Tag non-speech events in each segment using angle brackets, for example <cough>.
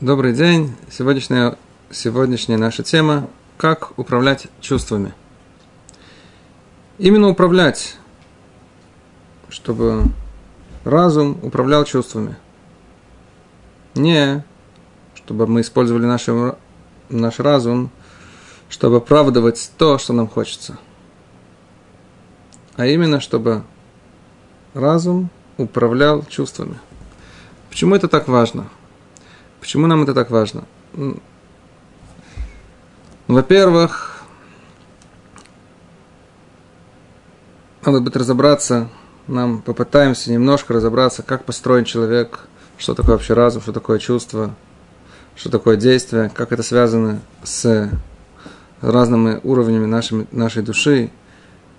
Добрый день. Сегодняшняя, сегодняшняя наша тема – как управлять чувствами. Именно управлять, чтобы разум управлял чувствами. Не чтобы мы использовали наш, наш разум, чтобы оправдывать то, что нам хочется. А именно, чтобы разум управлял чувствами. Почему это так важно? Почему нам это так важно? Во-первых, надо будет разобраться, нам попытаемся немножко разобраться, как построен человек, что такое вообще разум, что такое чувство, что такое действие, как это связано с разными уровнями нашей, нашей души.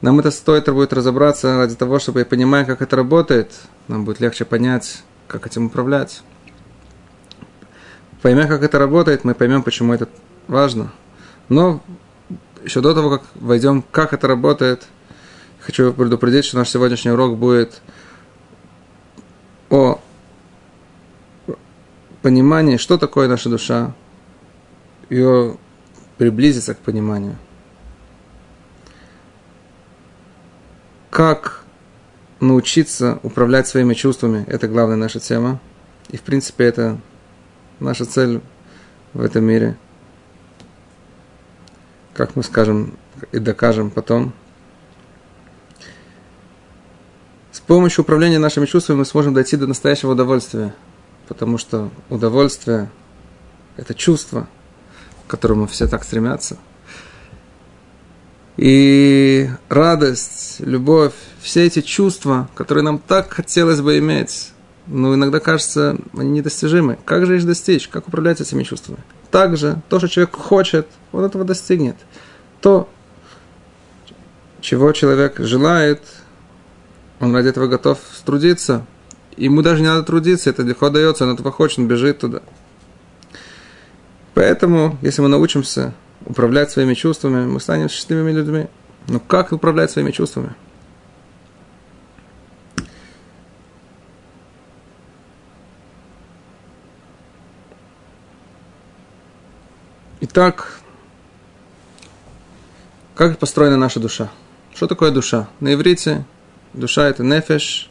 Нам это стоит будет разобраться ради того, чтобы, понимая, как это работает, нам будет легче понять, как этим управлять. Поймя, как это работает, мы поймем, почему это важно. Но еще до того, как войдем, как это работает, хочу предупредить, что наш сегодняшний урок будет о понимании, что такое наша душа, ее приблизиться к пониманию. Как научиться управлять своими чувствами – это главная наша тема. И, в принципе, это наша цель в этом мире. Как мы скажем и докажем потом. С помощью управления нашими чувствами мы сможем дойти до настоящего удовольствия. Потому что удовольствие – это чувство, к которому все так стремятся. И радость, любовь, все эти чувства, которые нам так хотелось бы иметь, но иногда кажется, они недостижимы. Как же их достичь? Как управлять этими чувствами? Также то, что человек хочет, он этого достигнет. То, чего человек желает, он ради этого готов трудиться. Ему даже не надо трудиться, это легко дается, он этого хочет, он бежит туда. Поэтому, если мы научимся управлять своими чувствами, мы станем счастливыми людьми. Но как управлять своими чувствами? Итак, как построена наша душа? Что такое душа? На иврите душа это нефеш,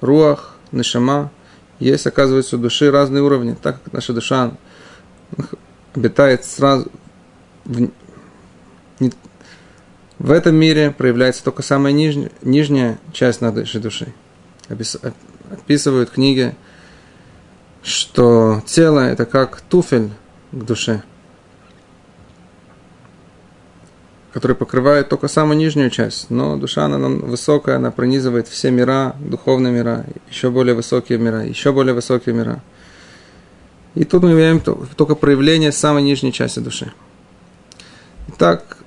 руах, нешама. Есть, оказывается, у души разные уровни. Так как наша душа обитает сразу в, не, в этом мире проявляется только самая нижняя, нижняя часть нашей души. Описывают книги, что тело это как туфель к душе. Который покрывает только самую нижнюю часть, но душа, она высокая, она пронизывает все мира, духовные мира, еще более высокие мира, еще более высокие мира. И тут мы имеем только проявление самой нижней части души. Итак,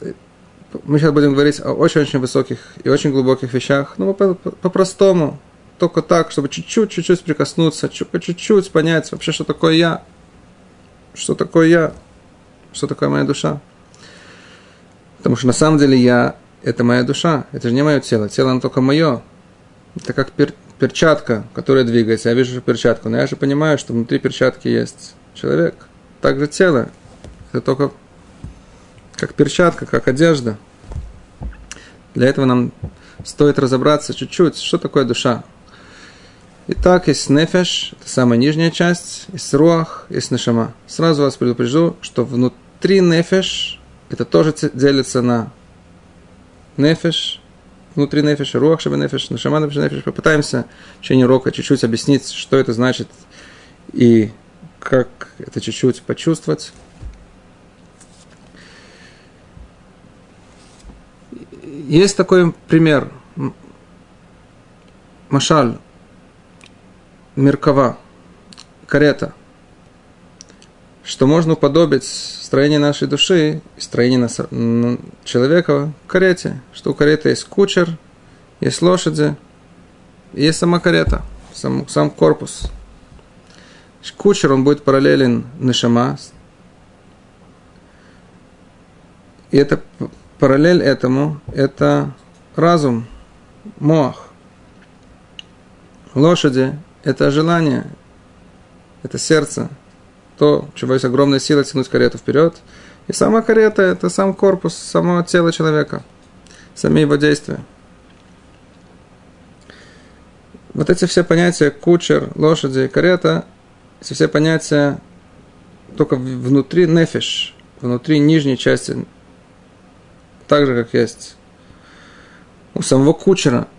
мы сейчас будем говорить о очень-очень высоких и очень глубоких вещах, но по-простому, только так, чтобы чуть-чуть, чуть-чуть прикоснуться, чуть-чуть понять вообще, что такое я, что такое я, что такое моя душа. Потому что на самом деле я – это моя душа, это же не мое тело. Тело, оно только мое. Это как пер, перчатка, которая двигается. Я вижу перчатку, но я же понимаю, что внутри перчатки есть человек. Также тело – это только как перчатка, как одежда. Для этого нам стоит разобраться чуть-чуть, что такое душа. Итак, есть нефеш, это самая нижняя часть, есть руах, есть нешама. Сразу вас предупрежу, что внутри нефеш это тоже делится на нефеш, внутри нефеша, руах шаба нефеш, нашама нефеш, нефеш. Попытаемся в течение урока чуть-чуть объяснить, что это значит и как это чуть-чуть почувствовать. Есть такой пример. Машаль, Меркова, карета – что можно уподобить строение нашей души, строение человека в карете, что у кареты есть кучер, есть лошади, есть сама карета, сам, сам корпус. Кучер, он будет параллелен Нешама. И это параллель этому, это разум, мох. Лошади – это желание, это сердце – то, чего есть огромная сила тянуть карету вперед. И сама карета – это сам корпус, само тело человека, сами его действия. Вот эти все понятия кучер, лошади, карета, эти все понятия только внутри нефиш, внутри нижней части, так же, как есть у самого кучера,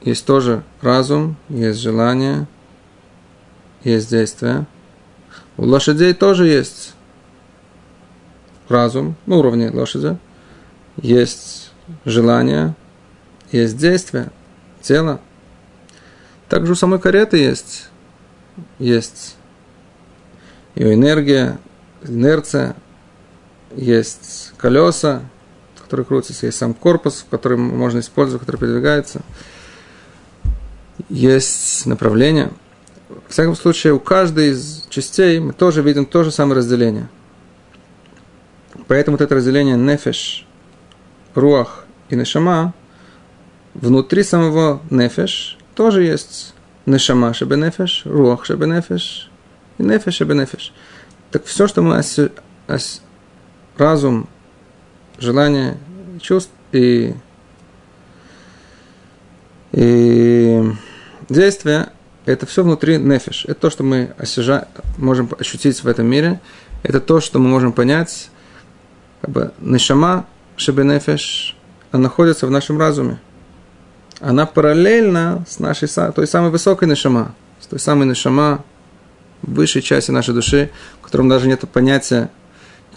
есть тоже разум, есть желание, есть действие. У лошадей тоже есть разум на уровне лошади, есть желание, есть действие, тело. Также у самой кареты есть, есть ее энергия, инерция, есть колеса, которые крутятся, есть сам корпус, который можно использовать, который передвигается, есть направление. В всяком случае, у каждой из частей мы тоже видим то же самое разделение. Поэтому вот это разделение нефеш, руах и нешама внутри самого нефеш тоже есть нешама шебенефеш, руах шебенефеш и нефеш шебенефеш. Так все, что мы оси, ос, разум, желание, чувств и, и действия, это все внутри нефиш. Это то, что мы осяжа, можем ощутить в этом мире. Это то, что мы можем понять. Как бы, нешама шебенефиш, она находится в нашем разуме. Она параллельна с нашей той самой высокой нешама, с той самой нешама, высшей части нашей души, в котором даже нет понятия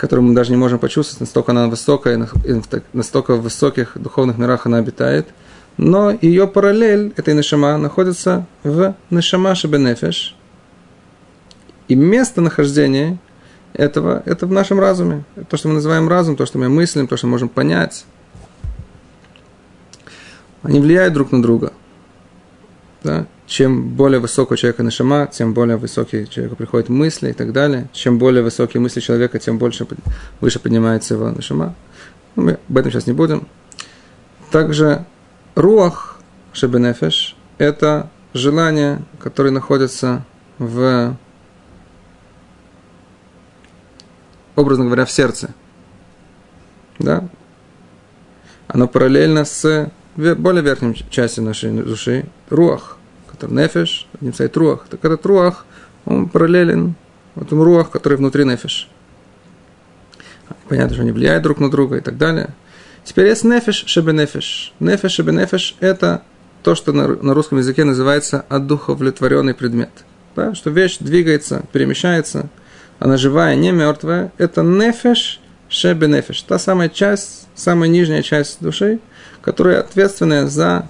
которую мы даже не можем почувствовать, настолько она высокая, настолько в высоких духовных мирах она обитает. Но ее параллель, этой Нешама, находится в Нешама Шабенефеш. И место нахождения этого, это в нашем разуме. То, что мы называем разум, то, что мы мыслим, то, что мы можем понять. Они влияют друг на друга. Да? чем более высокого человека нашама, тем более высокий человек приходит мысли и так далее. Чем более высокие мысли человека, тем больше, выше поднимается его нашама. Ну, мы об этом сейчас не будем. Также руах шебенефеш – это желание, которое находится в, образно говоря, в сердце. Да? Оно параллельно с более верхней частью нашей души, руах – который нефеш, немцайт руах. Так этот руах, он параллелен этому руах, который внутри нефеш. Понятно, что они влияют друг на друга и так далее. Теперь есть нефеш шебенефеш. Нефеш шебенефеш – это то, что на, русском языке называется одуховлетворенный предмет. Да? Что вещь двигается, перемещается, она живая, не мертвая. Это нефеш шебенефеш. Та самая часть, самая нижняя часть души, которая ответственная за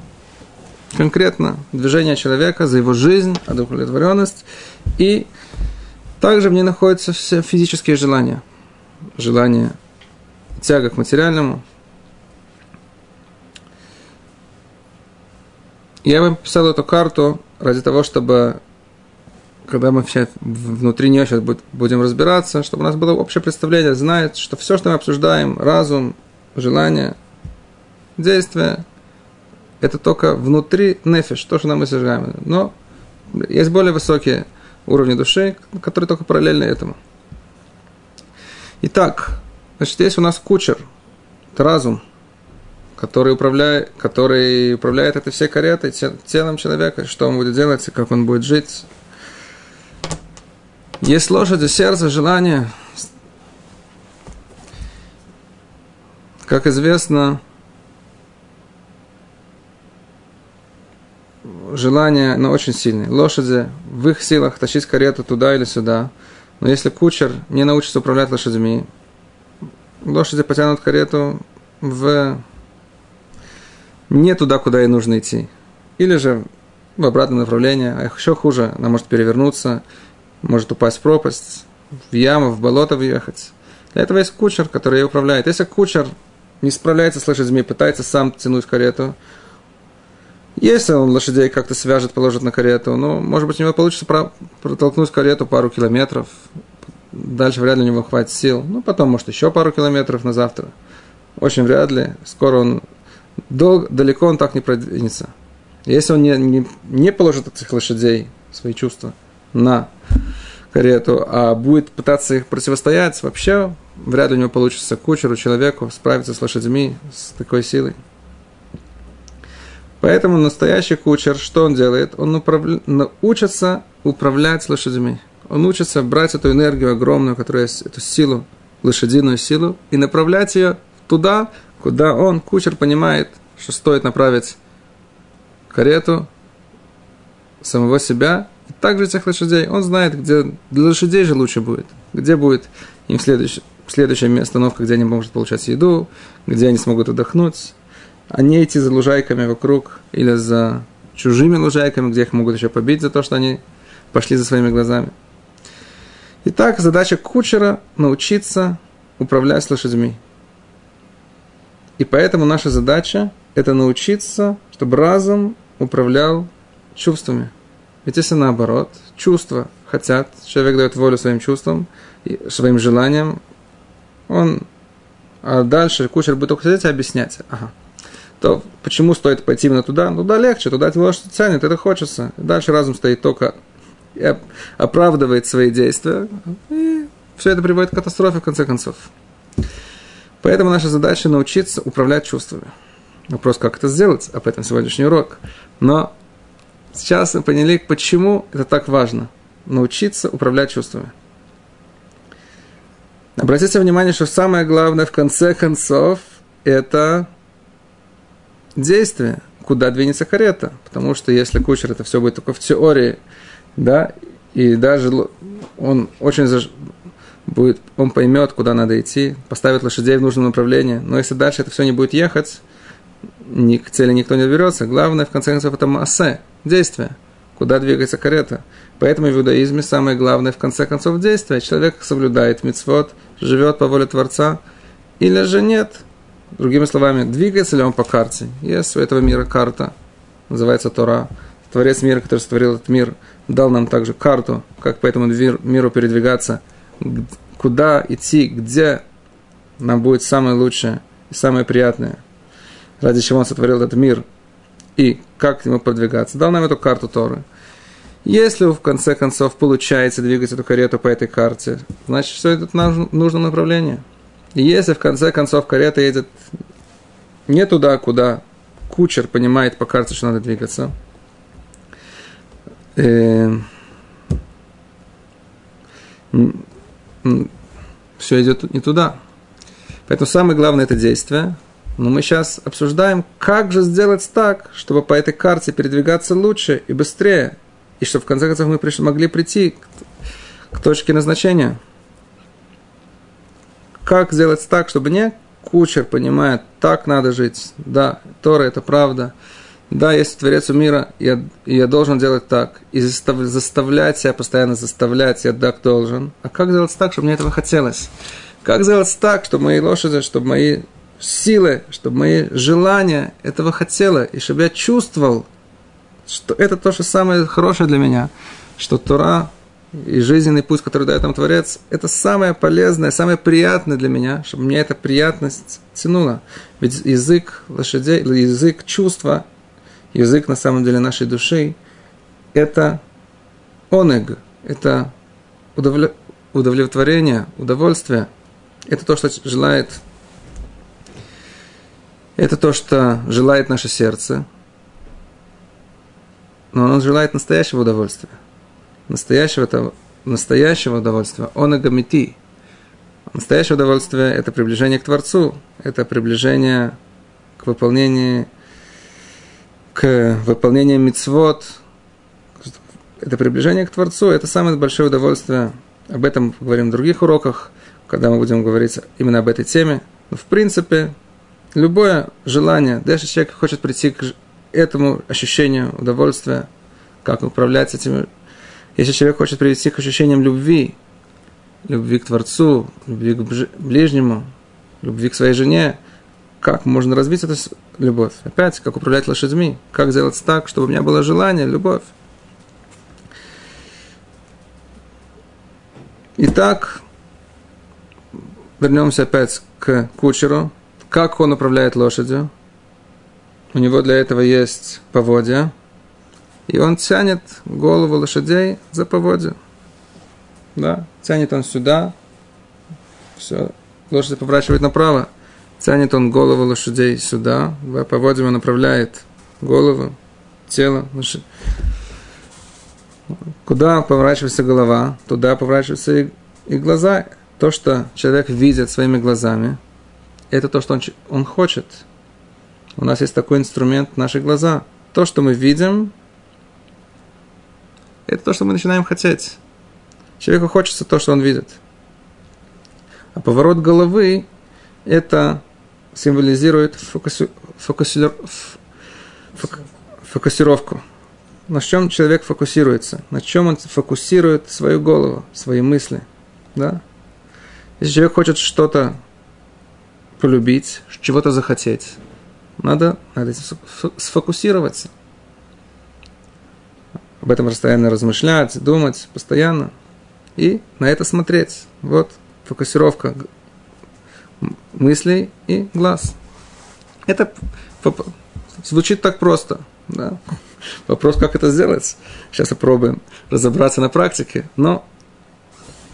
конкретно движение человека, за его жизнь, удовлетворенность. И также в ней находятся все физические желания. Желание тяга к материальному. Я вам писал эту карту ради того, чтобы когда мы все внутри нее сейчас будем разбираться, чтобы у нас было общее представление, знает, что все, что мы обсуждаем, разум, желание, действие, это только внутри нефиш, то, что нам мы сожигаем. Но есть более высокие уровни души, которые только параллельны этому. Итак, значит, есть у нас кучер, это разум, который управляет, который управляет этой всей каретой, телом человека, что он будет делать, как он будет жить. Есть лошади, сердце, желание. Как известно, желание, но очень сильное. Лошади в их силах тащить карету туда или сюда. Но если кучер не научится управлять лошадьми, лошади потянут карету в не туда, куда ей нужно идти. Или же в обратное направление. А еще хуже, она может перевернуться, может упасть в пропасть, в яму, в болото въехать. Для этого есть кучер, который ее управляет. Если кучер не справляется с лошадьми, пытается сам тянуть карету, если он лошадей как-то свяжет, положит на карету, ну, может быть, у него получится протолкнуть карету пару километров. Дальше вряд ли у него хватит сил. Ну, потом, может, еще пару километров на завтра. Очень вряд ли. Скоро он... Дол, далеко он так не продвинется. Если он не, не, не положит этих лошадей, свои чувства, на карету, а будет пытаться их противостоять, вообще вряд ли у него получится кучеру, человеку справиться с лошадьми с такой силой. Поэтому настоящий кучер, что он делает? Он управля... учится управлять лошадьми. Он учится брать эту энергию огромную, которая есть, эту силу, лошадиную силу, и направлять ее туда, куда он, кучер, понимает, что стоит направить карету самого себя, и также этих лошадей. Он знает, где для лошадей же лучше будет, где будет им следующая, следующая остановка, где они могут получать еду, где они смогут отдохнуть, а не идти за лужайками вокруг или за чужими лужайками, где их могут еще побить за то, что они пошли за своими глазами. Итак, задача кучера – научиться управлять лошадьми. И поэтому наша задача – это научиться, чтобы разум управлял чувствами. Ведь если наоборот, чувства хотят, человек дает волю своим чувствам, своим желаниям, он, а дальше кучер будет только сидеть и объяснять. Ага, то почему стоит пойти именно туда? Ну да, легче, туда его что тянет, это хочется. Дальше разум стоит только и оправдывает свои действия, и все это приводит к катастрофе в конце концов. Поэтому наша задача научиться управлять чувствами. Вопрос, как это сделать, об этом сегодняшний урок. Но сейчас мы поняли, почему это так важно. Научиться управлять чувствами. Обратите внимание, что самое главное в конце концов это действие, куда двинется карета. Потому что если кучер, это все будет только в теории, да, и даже он очень заж... будет, он поймет, куда надо идти, поставит лошадей в нужном направлении. Но если дальше это все не будет ехать, ни, к цели никто не доберется. Главное, в конце концов, это массе, действие, куда двигается карета. Поэтому в иудаизме самое главное, в конце концов, действие. Человек соблюдает мицвод, живет по воле Творца, или же нет – Другими словами, двигается ли он по карте? Есть у этого мира карта, называется Тора. Творец мира, который сотворил этот мир, дал нам также карту, как по этому миру передвигаться, куда идти, где нам будет самое лучшее и самое приятное, ради чего он сотворил этот мир, и как к нему продвигаться. Дал нам эту карту Торы. Если в конце концов получается двигать эту карету по этой карте, значит, все идет в нужном направлении – и если в конце концов карета едет не туда, куда кучер понимает по карте, что надо двигаться, э, все идет не туда. Поэтому самое главное это действие. Но мы сейчас обсуждаем, как же сделать так, чтобы по этой карте передвигаться лучше и быстрее, и чтобы в конце концов мы пришли, могли прийти к, к точке назначения – как сделать так, чтобы не кучер понимает, так надо жить, да, Тора это правда, да, есть Творец у мира, я, я должен делать так, и застав, заставлять себя постоянно заставлять, я так должен. А как сделать так, чтобы мне этого хотелось? Как сделать так, чтобы мои лошади, чтобы мои силы, чтобы мои желания этого хотела, и чтобы я чувствовал, что это то, что самое хорошее для меня, что Тора и жизненный путь, который дает нам Творец, это самое полезное, самое приятное для меня, чтобы мне эта приятность тянула. Ведь язык лошадей, язык чувства, язык на самом деле нашей души, это онег, это удовлетворение, удовольствие. Это то, что желает, это то, что желает наше сердце, но оно желает настоящего удовольствия настоящего, -то, настоящего удовольствия, он агамити. Настоящее удовольствие – это приближение к Творцу, это приближение к выполнению, к выполнению мицвод, это приближение к Творцу, это самое большое удовольствие. Об этом говорим в других уроках, когда мы будем говорить именно об этой теме. Но в принципе, любое желание, даже человек хочет прийти к этому ощущению удовольствия, как управлять этим если человек хочет привести к ощущениям любви, любви к Творцу, любви к ближнему, любви к своей жене, как можно развить эту любовь? Опять, как управлять лошадьми, как сделать так, чтобы у меня было желание, любовь. Итак, вернемся опять к кучеру. Как он управляет лошадью? У него для этого есть поводья – и он тянет голову лошадей за поводья. да, тянет он сюда, все, лошадь поворачивает направо, тянет он голову лошадей сюда, поводим и направляет голову, тело. Куда поворачивается голова, туда поворачиваются и, и глаза. То, что человек видит своими глазами, это то, что он, он хочет. У нас есть такой инструмент наши глаза. То, что мы видим, это то, что мы начинаем хотеть. Человеку хочется то, что он видит. А поворот головы – это символизирует фокуси... Фокуси... Фок... фокусировку. На чем человек фокусируется? На чем он фокусирует свою голову, свои мысли? Да? Если человек хочет что-то полюбить, чего-то захотеть, надо, надо сфокусироваться. Об этом постоянно размышлять, думать, постоянно. И на это смотреть. Вот фокусировка мыслей и глаз. Это звучит так просто. Да? Вопрос, как это сделать. Сейчас попробуем разобраться на практике. Но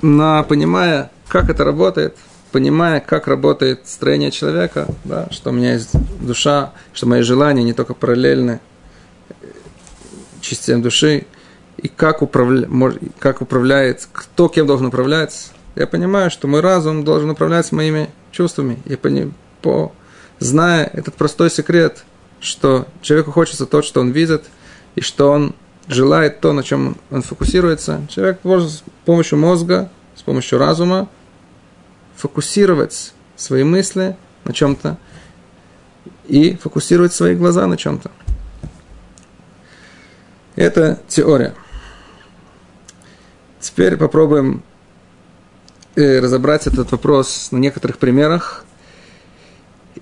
на, понимая, как это работает, понимая, как работает строение человека, да, что у меня есть душа, что мои желания не только параллельны частям души, и как, управля... как управляет, кто кем должен управлять, я понимаю, что мой разум должен управлять моими чувствами. И по, по, зная этот простой секрет, что человеку хочется то, что он видит, и что он желает то, на чем он фокусируется, человек может с помощью мозга, с помощью разума фокусировать свои мысли на чем-то и фокусировать свои глаза на чем-то. Это теория. Теперь попробуем разобрать этот вопрос на некоторых примерах.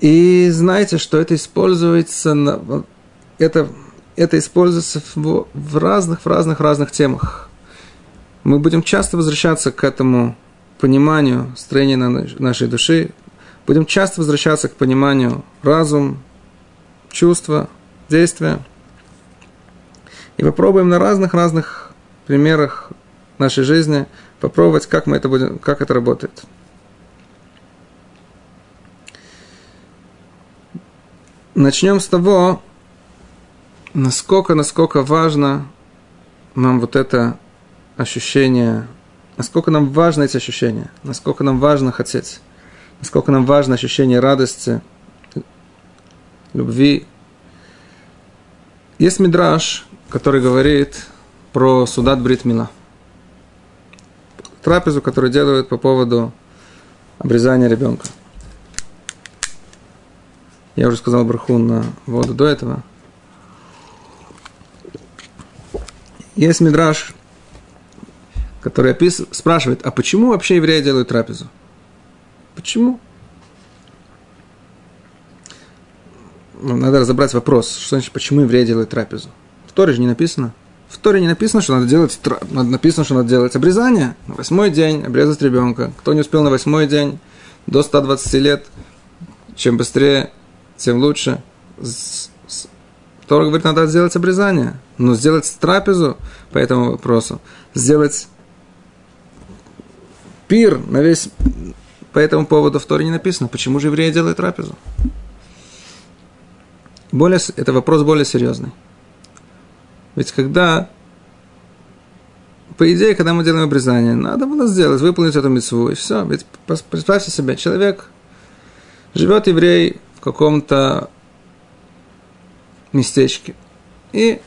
И знаете, что это используется, на, это, это используется в, в разных, в разных, разных темах. Мы будем часто возвращаться к этому пониманию строения нашей души, будем часто возвращаться к пониманию разум, чувства, действия. И попробуем на разных-разных примерах нашей жизни попробовать, как, мы это будем, как это работает. Начнем с того, насколько, насколько важно нам вот это ощущение насколько нам важны эти ощущения, насколько нам важно хотеть, насколько нам важно ощущение радости, любви. Есть мидраж, который говорит про судат Бритмила. Трапезу, которую делают по поводу обрезания ребенка. Я уже сказал браху на воду до этого. Есть мидраж, который опис... спрашивает, а почему вообще евреи делают трапезу? Почему? Надо разобрать вопрос, что значит, почему евреи делают трапезу. В Торе же не написано. В Торе не написано, что надо делать, написано, что надо делать обрезание. На восьмой день обрезать ребенка. Кто не успел на восьмой день, до 120 лет, чем быстрее, тем лучше. Тора говорит, надо сделать обрезание. Но сделать трапезу по этому вопросу, сделать пир на весь... По этому поводу в Торе не написано, почему же евреи делают трапезу. Более, это вопрос более серьезный. Ведь когда, по идее, когда мы делаем обрезание, надо было сделать, выполнить эту митцву, и все. Ведь представьте себе, человек, живет еврей в каком-то местечке, и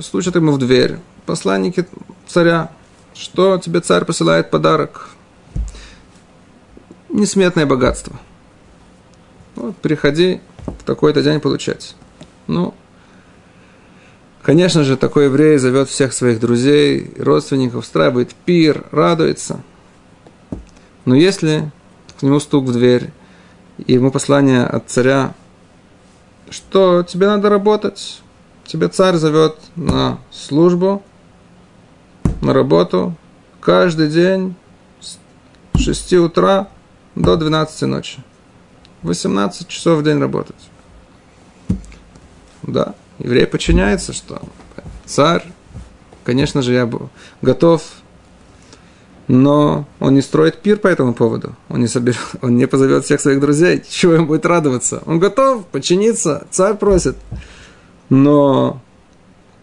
стучат ему в дверь посланники царя, что тебе царь посылает подарок? Несметное богатство. Вот, приходи в такой-то день получать. Ну, конечно же, такой еврей зовет всех своих друзей, родственников, устраивает пир, радуется. Но если к нему стук в дверь, и ему послание от царя, что тебе надо работать, тебе царь зовет на службу – на работу каждый день с 6 утра до 12 ночи. 18 часов в день работать. Да, еврей подчиняется, что царь, конечно же, я готов но он не строит пир по этому поводу. Он не, соберет, <laughs> он не позовет всех своих друзей. Чего ему будет радоваться? Он готов подчиниться, царь просит. Но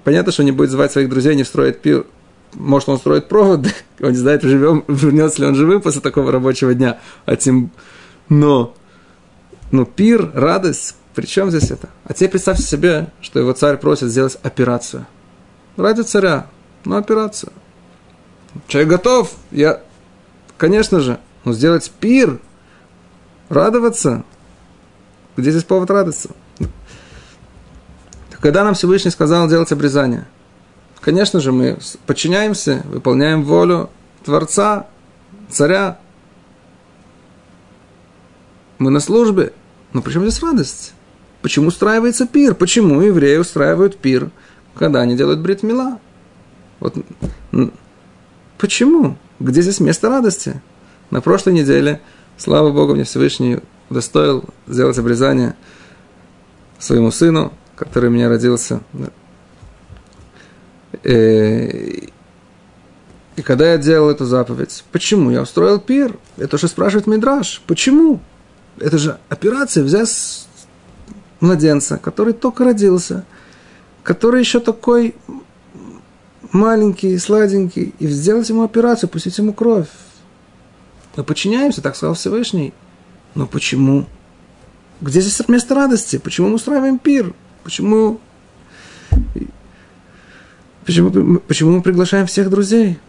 понятно, что он не будет звать своих друзей, не строит пир. Может, он строит провод, <laughs> он не знает, живем, вернется ли он живым после такого рабочего дня. А тем... Но, ну, пир, радость, при чем здесь это? А теперь представьте себе, что его царь просит сделать операцию. Ради царя, ну, операцию. Человек готов, я, конечно же, но сделать пир, радоваться, где здесь повод радоваться? Когда нам Всевышний сказал делать обрезание, конечно же, мы подчиняемся, выполняем волю Творца, Царя. Мы на службе. Но почему здесь радость? Почему устраивается пир? Почему евреи устраивают пир, когда они делают бритмила? Вот Почему? Где здесь место радости? На прошлой неделе, слава Богу, мне Всевышний удостоил сделать обрезание своему сыну, который у меня родился. Э, и когда я делал эту заповедь, почему? Я устроил пир. Это же спрашивает Мидраш. Почему? Это же операция взять младенца, который только родился, который еще такой маленький, сладенький, и сделать ему операцию, пустить ему кровь. Мы подчиняемся, так сказал Всевышний. Но почему? Где здесь место радости? Почему мы устраиваем пир? Почему, почему, почему мы приглашаем всех друзей?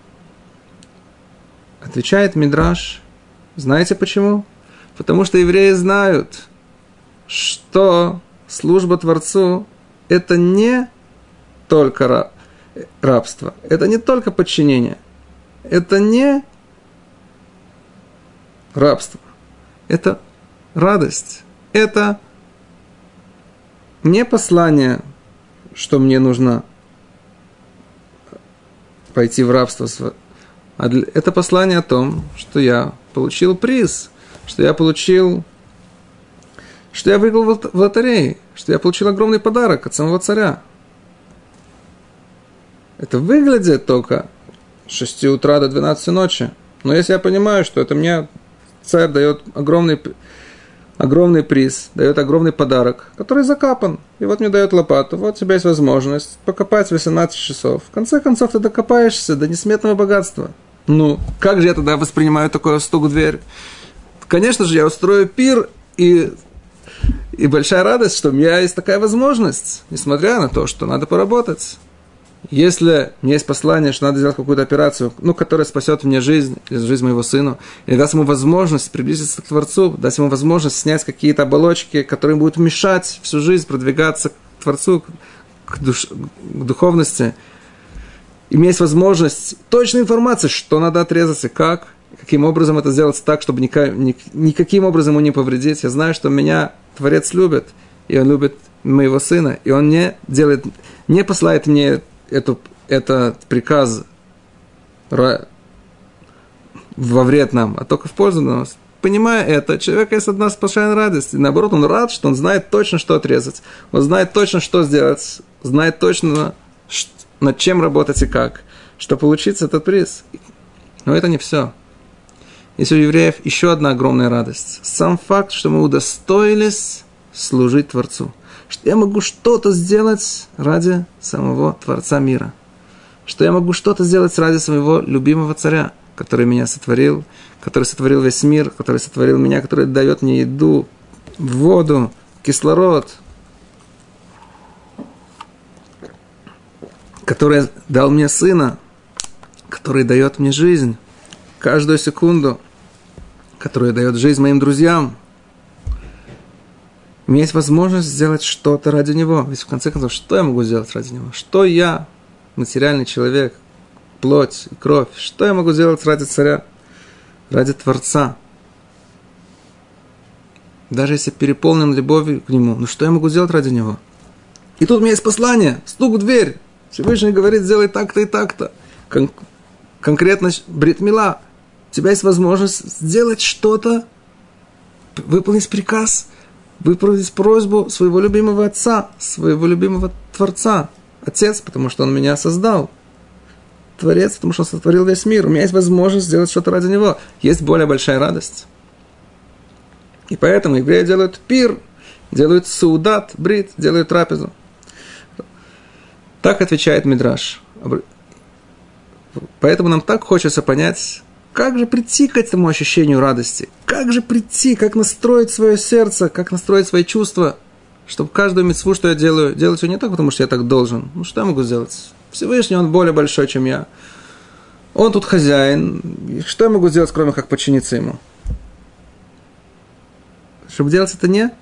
Отвечает Мидраш. Знаете почему? Потому что евреи знают, что служба Творцу – это не только рабство. Это не только подчинение. Это не рабство. Это радость. Это не послание, что мне нужно пойти в рабство. А это послание о том, что я получил приз, что я получил, что я выиграл в лотерее, что я получил огромный подарок от самого царя. Это выглядит только с 6 утра до 12 ночи. Но если я понимаю, что это мне царь дает огромный, огромный приз, дает огромный подарок, который закапан, и вот мне дает лопату, вот у тебя есть возможность покопать 18 часов. В конце концов, ты докопаешься до несметного богатства. Ну, как же я тогда воспринимаю такой стук в дверь? Конечно же, я устрою пир, и, и большая радость, что у меня есть такая возможность, несмотря на то, что надо поработать. Если у меня есть послание, что надо сделать какую-то операцию, ну, которая спасет мне жизнь, жизнь моего сына, или даст ему возможность приблизиться к Творцу, даст ему возможность снять какие-то оболочки, которые будут мешать всю жизнь продвигаться к Творцу, к, душ, к духовности, и у меня есть возможность, точной информации, что надо отрезать и как, каким образом это сделать так, чтобы никак, никаким образом ему не повредить. Я знаю, что меня Творец любит, и он любит моего сына, и он не делает, не посылает мне эту, этот приказ во вред нам, а только в пользу нас. Понимая это, человек есть одна сплошная радость. И наоборот, он рад, что он знает точно, что отрезать. Он знает точно, что сделать. Знает точно, над чем работать и как. Что получится этот приз. Но это не все. Есть у евреев еще одна огромная радость. Сам факт, что мы удостоились служить Творцу – что я могу что-то сделать ради самого Творца мира, что я могу что-то сделать ради своего любимого царя, который меня сотворил, который сотворил весь мир, который сотворил меня, который дает мне еду, воду, кислород, который дал мне сына, который дает мне жизнь каждую секунду, который дает жизнь моим друзьям – у меня есть возможность сделать что-то ради него. Ведь в конце концов, что я могу сделать ради него? Что я, материальный человек, плоть, кровь, что я могу сделать ради царя, ради Творца? Даже если переполнен любовью к нему, ну что я могу сделать ради него? И тут у меня есть послание, стук в дверь. Всевышний говорит, сделай так-то и так-то. Кон- конкретно Бритмила. У тебя есть возможность сделать что-то, выполнить приказ – выполнить просьбу своего любимого отца, своего любимого Творца. Отец, потому что он меня создал. Творец, потому что Он сотворил весь мир. У меня есть возможность сделать что-то ради Него. Есть более большая радость. И поэтому евреи делают пир, делают саудат, брит, делают трапезу. Так отвечает Мидраш. Поэтому нам так хочется понять, как же прийти к этому ощущению радости? Как же прийти, как настроить свое сердце, как настроить свои чувства, чтобы каждую мецву, что я делаю, делать ее не так, потому что я так должен. Ну, что я могу сделать? Всевышний, он более большой, чем я. Он тут хозяин. Что я могу сделать, кроме как подчиниться ему? Чтобы делать это не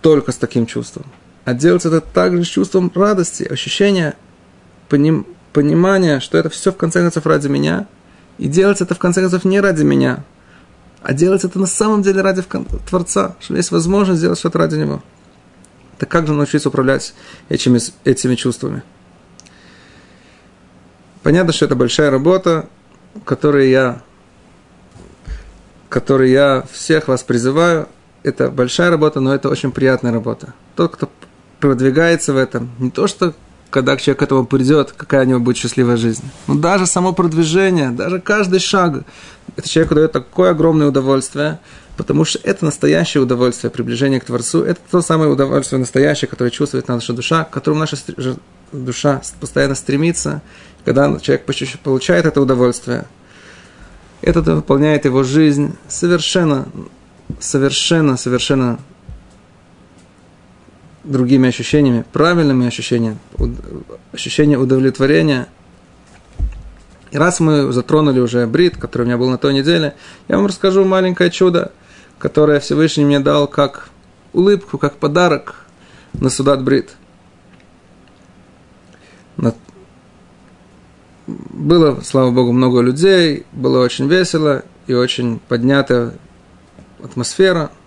только с таким чувством, а делать это также с чувством радости, ощущения, поним, понимания, что это все в конце концов ради меня, и делать это в конце концов не ради меня, а делать это на самом деле ради Творца, что есть возможность сделать что-то ради Него. Так как же научиться управлять этими, этими чувствами? Понятно, что это большая работа, которой я, которой я всех вас призываю. Это большая работа, но это очень приятная работа. Тот, кто продвигается в этом, не то что когда человек к этому придет, какая у него будет счастливая жизнь. Но даже само продвижение, даже каждый шаг, это человеку дает такое огромное удовольствие, потому что это настоящее удовольствие, приближение к Творцу, это то самое удовольствие настоящее, которое чувствует наша душа, к которому наша душа постоянно стремится, когда человек получает это удовольствие, это наполняет его жизнь совершенно, совершенно, совершенно другими ощущениями, правильными ощущениями, ощущение удовлетворения. И раз мы затронули уже брит, который у меня был на той неделе, я вам расскажу маленькое чудо, которое Всевышний мне дал как улыбку, как подарок на Судат Брит. Было, слава Богу, много людей, было очень весело и очень поднятая атмосфера –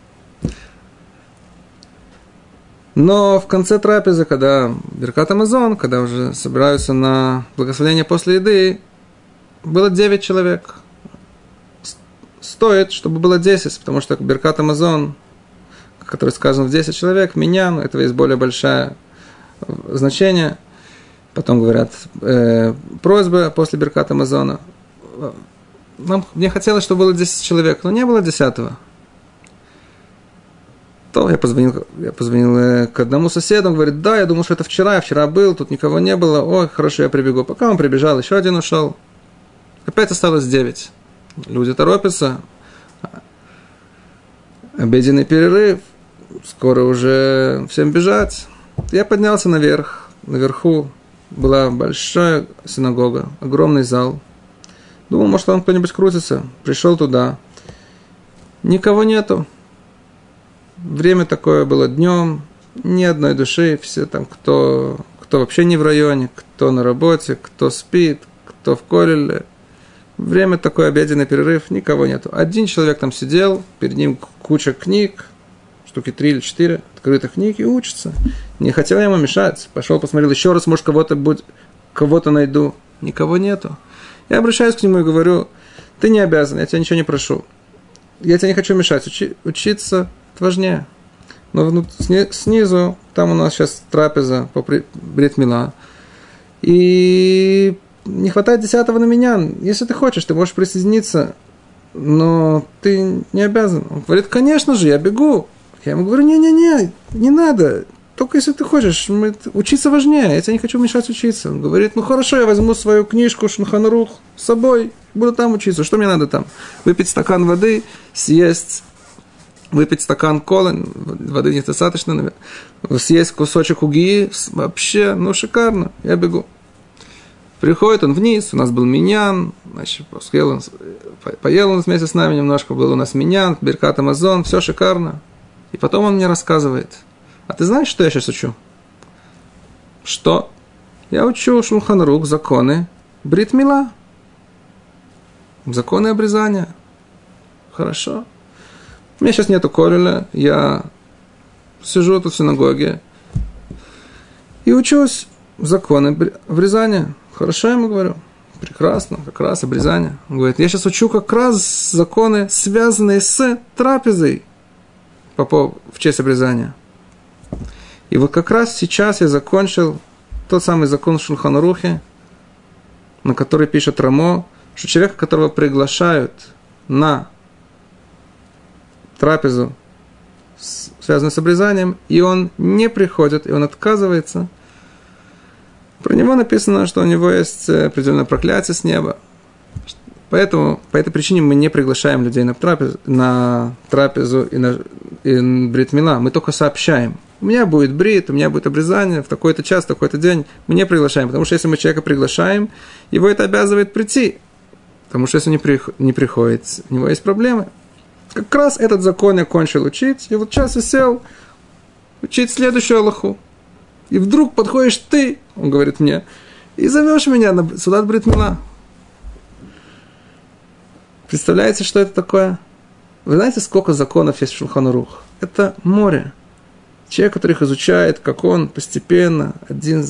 но в конце трапезы, когда Беркат Амазон, когда уже собираются на благословение после еды, было 9 человек. Стоит, чтобы было 10, потому что Беркат Амазон, который сказан в 10 человек, меня, ну, этого есть более большое значение. Потом говорят э, просьбы после Беркат Амазона. Нам, мне хотелось, чтобы было 10 человек, но не было 10 то я позвонил, я позвонил э, к одному соседу, он говорит, да, я думал, что это вчера, я вчера был, тут никого не было, ой, хорошо, я прибегу. Пока он прибежал, еще один ушел. Опять осталось девять. Люди торопятся. Обеденный перерыв. Скоро уже всем бежать. Я поднялся наверх. Наверху была большая синагога, огромный зал. Думал, может, там кто-нибудь крутится. Пришел туда. Никого нету. Время такое было днем, ни одной души, все там, кто, кто вообще не в районе, кто на работе, кто спит, кто в колеле. Время такое, обеденный перерыв, никого нету. Один человек там сидел, перед ним куча книг, штуки три или четыре открытых книг и учится. Не хотел ему мешать. Пошел, посмотрел еще раз, может, кого-то будет, кого-то найду. Никого нету. Я обращаюсь к нему и говорю, ты не обязан, я тебя ничего не прошу. Я тебя не хочу мешать. Учи, учиться важнее. Но снизу, там у нас сейчас трапеза по бритмила. И не хватает десятого на меня. Если ты хочешь, ты можешь присоединиться, но ты не обязан. Он говорит, конечно же, я бегу. Я ему говорю, не-не-не, не надо. Только если ты хочешь, мы, учиться важнее, я тебе не хочу мешать учиться. Он говорит, ну хорошо, я возьму свою книжку Шунханрух с собой, буду там учиться. Что мне надо там? Выпить стакан воды, съесть выпить стакан колы, воды недостаточно, съесть кусочек уги, вообще, ну, шикарно, я бегу. Приходит он вниз, у нас был миньян, значит, поел он, поел он вместе с нами немножко, был у нас миньян, Беркат Амазон, все шикарно. И потом он мне рассказывает, а ты знаешь, что я сейчас учу? Что? Я учу Шулханрук, законы Бритмила. Законы обрезания. Хорошо. У меня сейчас нету колеля, я сижу тут в синагоге и учусь законы обрезания. Хорошо, я ему говорю. Прекрасно, как раз обрезание. Он говорит, я сейчас учу как раз законы, связанные с трапезой в честь обрезания. И вот как раз сейчас я закончил тот самый закон Шульханарухи, на который пишет Рамо, что человека, которого приглашают на трапезу, связанную с обрезанием, и он не приходит, и он отказывается, про него написано, что у него есть определенное проклятие с неба. Поэтому по этой причине мы не приглашаем людей на трапезу, на трапезу и на и бритмила. Мы только сообщаем. У меня будет брит, у меня будет обрезание в такой-то час, в такой-то день. Мы не приглашаем, потому что если мы человека приглашаем, его это обязывает прийти. Потому что если он не, при, не приходит, у него есть проблемы. Как раз этот закон я кончил учить, и вот сейчас я сел учить следующую Аллаху. И вдруг подходишь ты, он говорит мне, и зовешь меня на Судат Бритмила. Представляете, что это такое? Вы знаете, сколько законов есть в Шулханарух? Это море. Человек, который их изучает, как он постепенно, один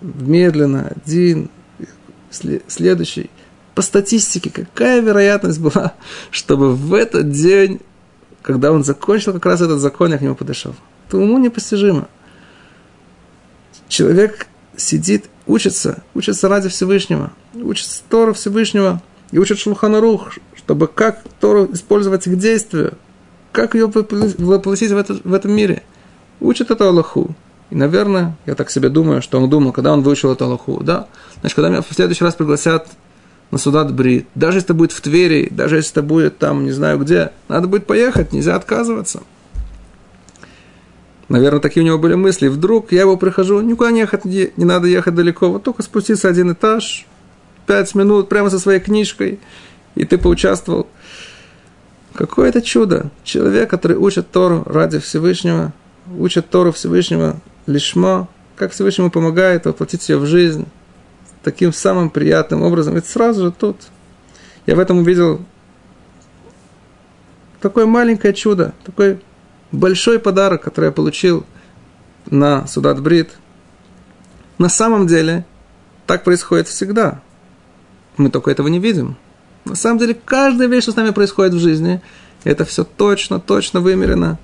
медленно, один, следующий – по статистике, какая вероятность была, чтобы в этот день, когда он закончил как раз этот закон, я к нему подошел. Это уму непостижимо. Человек сидит, учится, учится ради Всевышнего, учится Тору Всевышнего и учит Шулханарух, чтобы как Тору использовать к действию, как ее воплотить в, это, в этом мире. Учит это Аллаху. И, наверное, я так себе думаю, что он думал, когда он выучил это Аллаху, да, значит, когда меня в следующий раз пригласят на Судат Брит, даже если это будет в Твери, даже если это будет там, не знаю где, надо будет поехать, нельзя отказываться. Наверное, такие у него были мысли. Вдруг я его прихожу, никуда не ехать, не надо ехать далеко, вот только спуститься один этаж, пять минут, прямо со своей книжкой, и ты поучаствовал. Какое это чудо! Человек, который учит Тору ради Всевышнего, учит Тору Всевышнего лишмо, как Всевышнему помогает воплотить ее в жизнь, таким самым приятным образом. Это сразу же тут. Я в этом увидел такое маленькое чудо, такой большой подарок, который я получил на Судат Брит. На самом деле так происходит всегда. Мы только этого не видим. На самом деле каждая вещь, что с нами происходит в жизни, это все точно, точно вымерено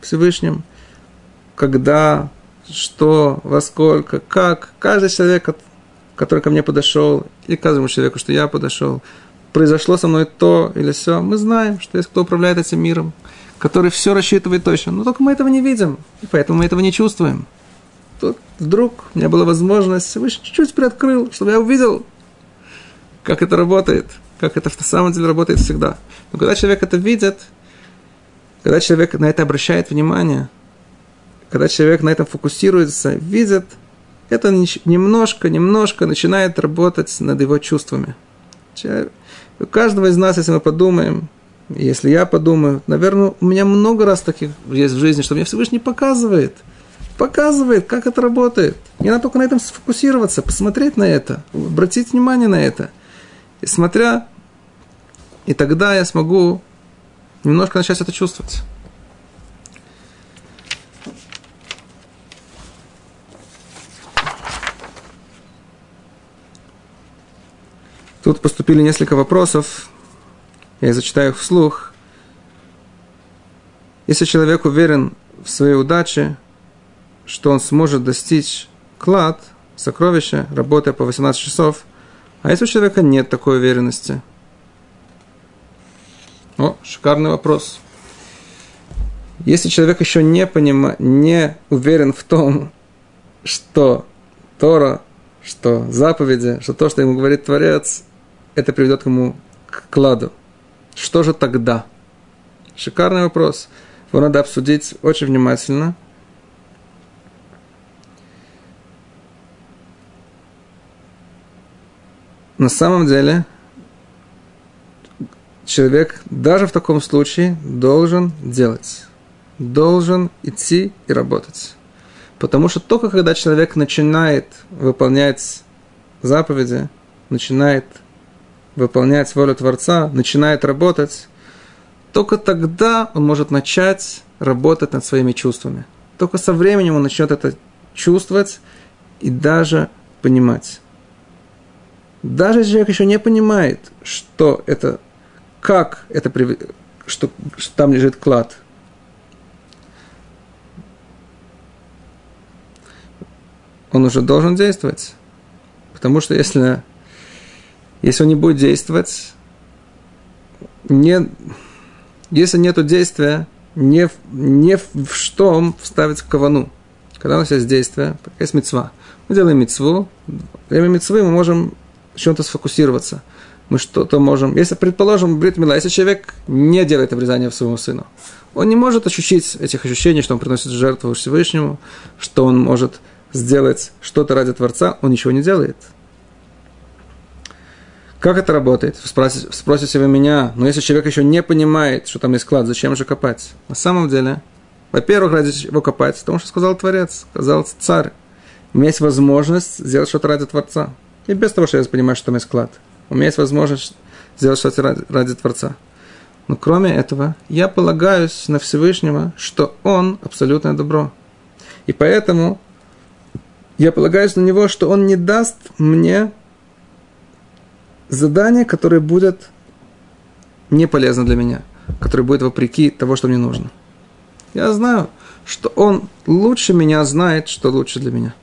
Всевышним. Когда, что, во сколько, как. Каждый человек который ко мне подошел, или каждому человеку, что я подошел, произошло со мной то или все, мы знаем, что есть кто управляет этим миром, который все рассчитывает точно. Но только мы этого не видим, и поэтому мы этого не чувствуем. Тут вдруг у меня была возможность, Всевышний чуть-чуть приоткрыл, чтобы я увидел, как это работает, как это на самом деле работает всегда. Но когда человек это видит, когда человек на это обращает внимание, когда человек на этом фокусируется, видит – это немножко, немножко начинает работать над его чувствами. У каждого из нас, если мы подумаем, если я подумаю, наверное, у меня много раз таких есть в жизни, что мне Всевышний показывает, показывает, как это работает. Не надо только на этом сфокусироваться, посмотреть на это, обратить внимание на это. И смотря, и тогда я смогу немножко начать это чувствовать. Тут поступили несколько вопросов. Я зачитаю их вслух. Если человек уверен в своей удаче, что он сможет достичь клад, сокровища, работая по 18 часов, а если у человека нет такой уверенности? О, шикарный вопрос. Если человек еще не, понима, не уверен в том, что Тора, что заповеди, что то, что ему говорит Творец, это приведет к ему к кладу. Что же тогда? Шикарный вопрос. Его надо обсудить очень внимательно. На самом деле, человек даже в таком случае должен делать. Должен идти и работать. Потому что только когда человек начинает выполнять заповеди, начинает выполнять волю Творца, начинает работать, только тогда он может начать работать над своими чувствами. Только со временем он начнет это чувствовать и даже понимать. Даже если человек еще не понимает, что это, как это, что, что там лежит клад, он уже должен действовать. Потому что если Если он не будет действовать, не, если нет действия, не, не в что вставить кавану. Когда у нас есть действие, есть мецва. Мы делаем мецву. Время мецвы мы можем чем-то сфокусироваться. Мы что-то можем... Если, предположим, брит мила, если человек не делает обрезание своему сыну, он не может ощутить этих ощущений, что он приносит жертву Всевышнему, что он может сделать что-то ради Творца, он ничего не делает. Как это работает? Спросите, спросите вы меня, но если человек еще не понимает, что там есть клад, зачем же копать? На самом деле, во-первых, ради чего копать? Потому что сказал Творец, сказал Царь. У меня есть возможность сделать что-то ради Творца. И без того, что я понимаю, что там есть клад. У меня есть возможность сделать что-то ради, ради Творца. Но кроме этого, я полагаюсь на Всевышнего, что Он абсолютное добро. И поэтому я полагаюсь на Него, что Он не даст мне задание, которое будет не полезно для меня, которое будет вопреки того, что мне нужно. Я знаю, что Он лучше меня знает, что лучше для меня.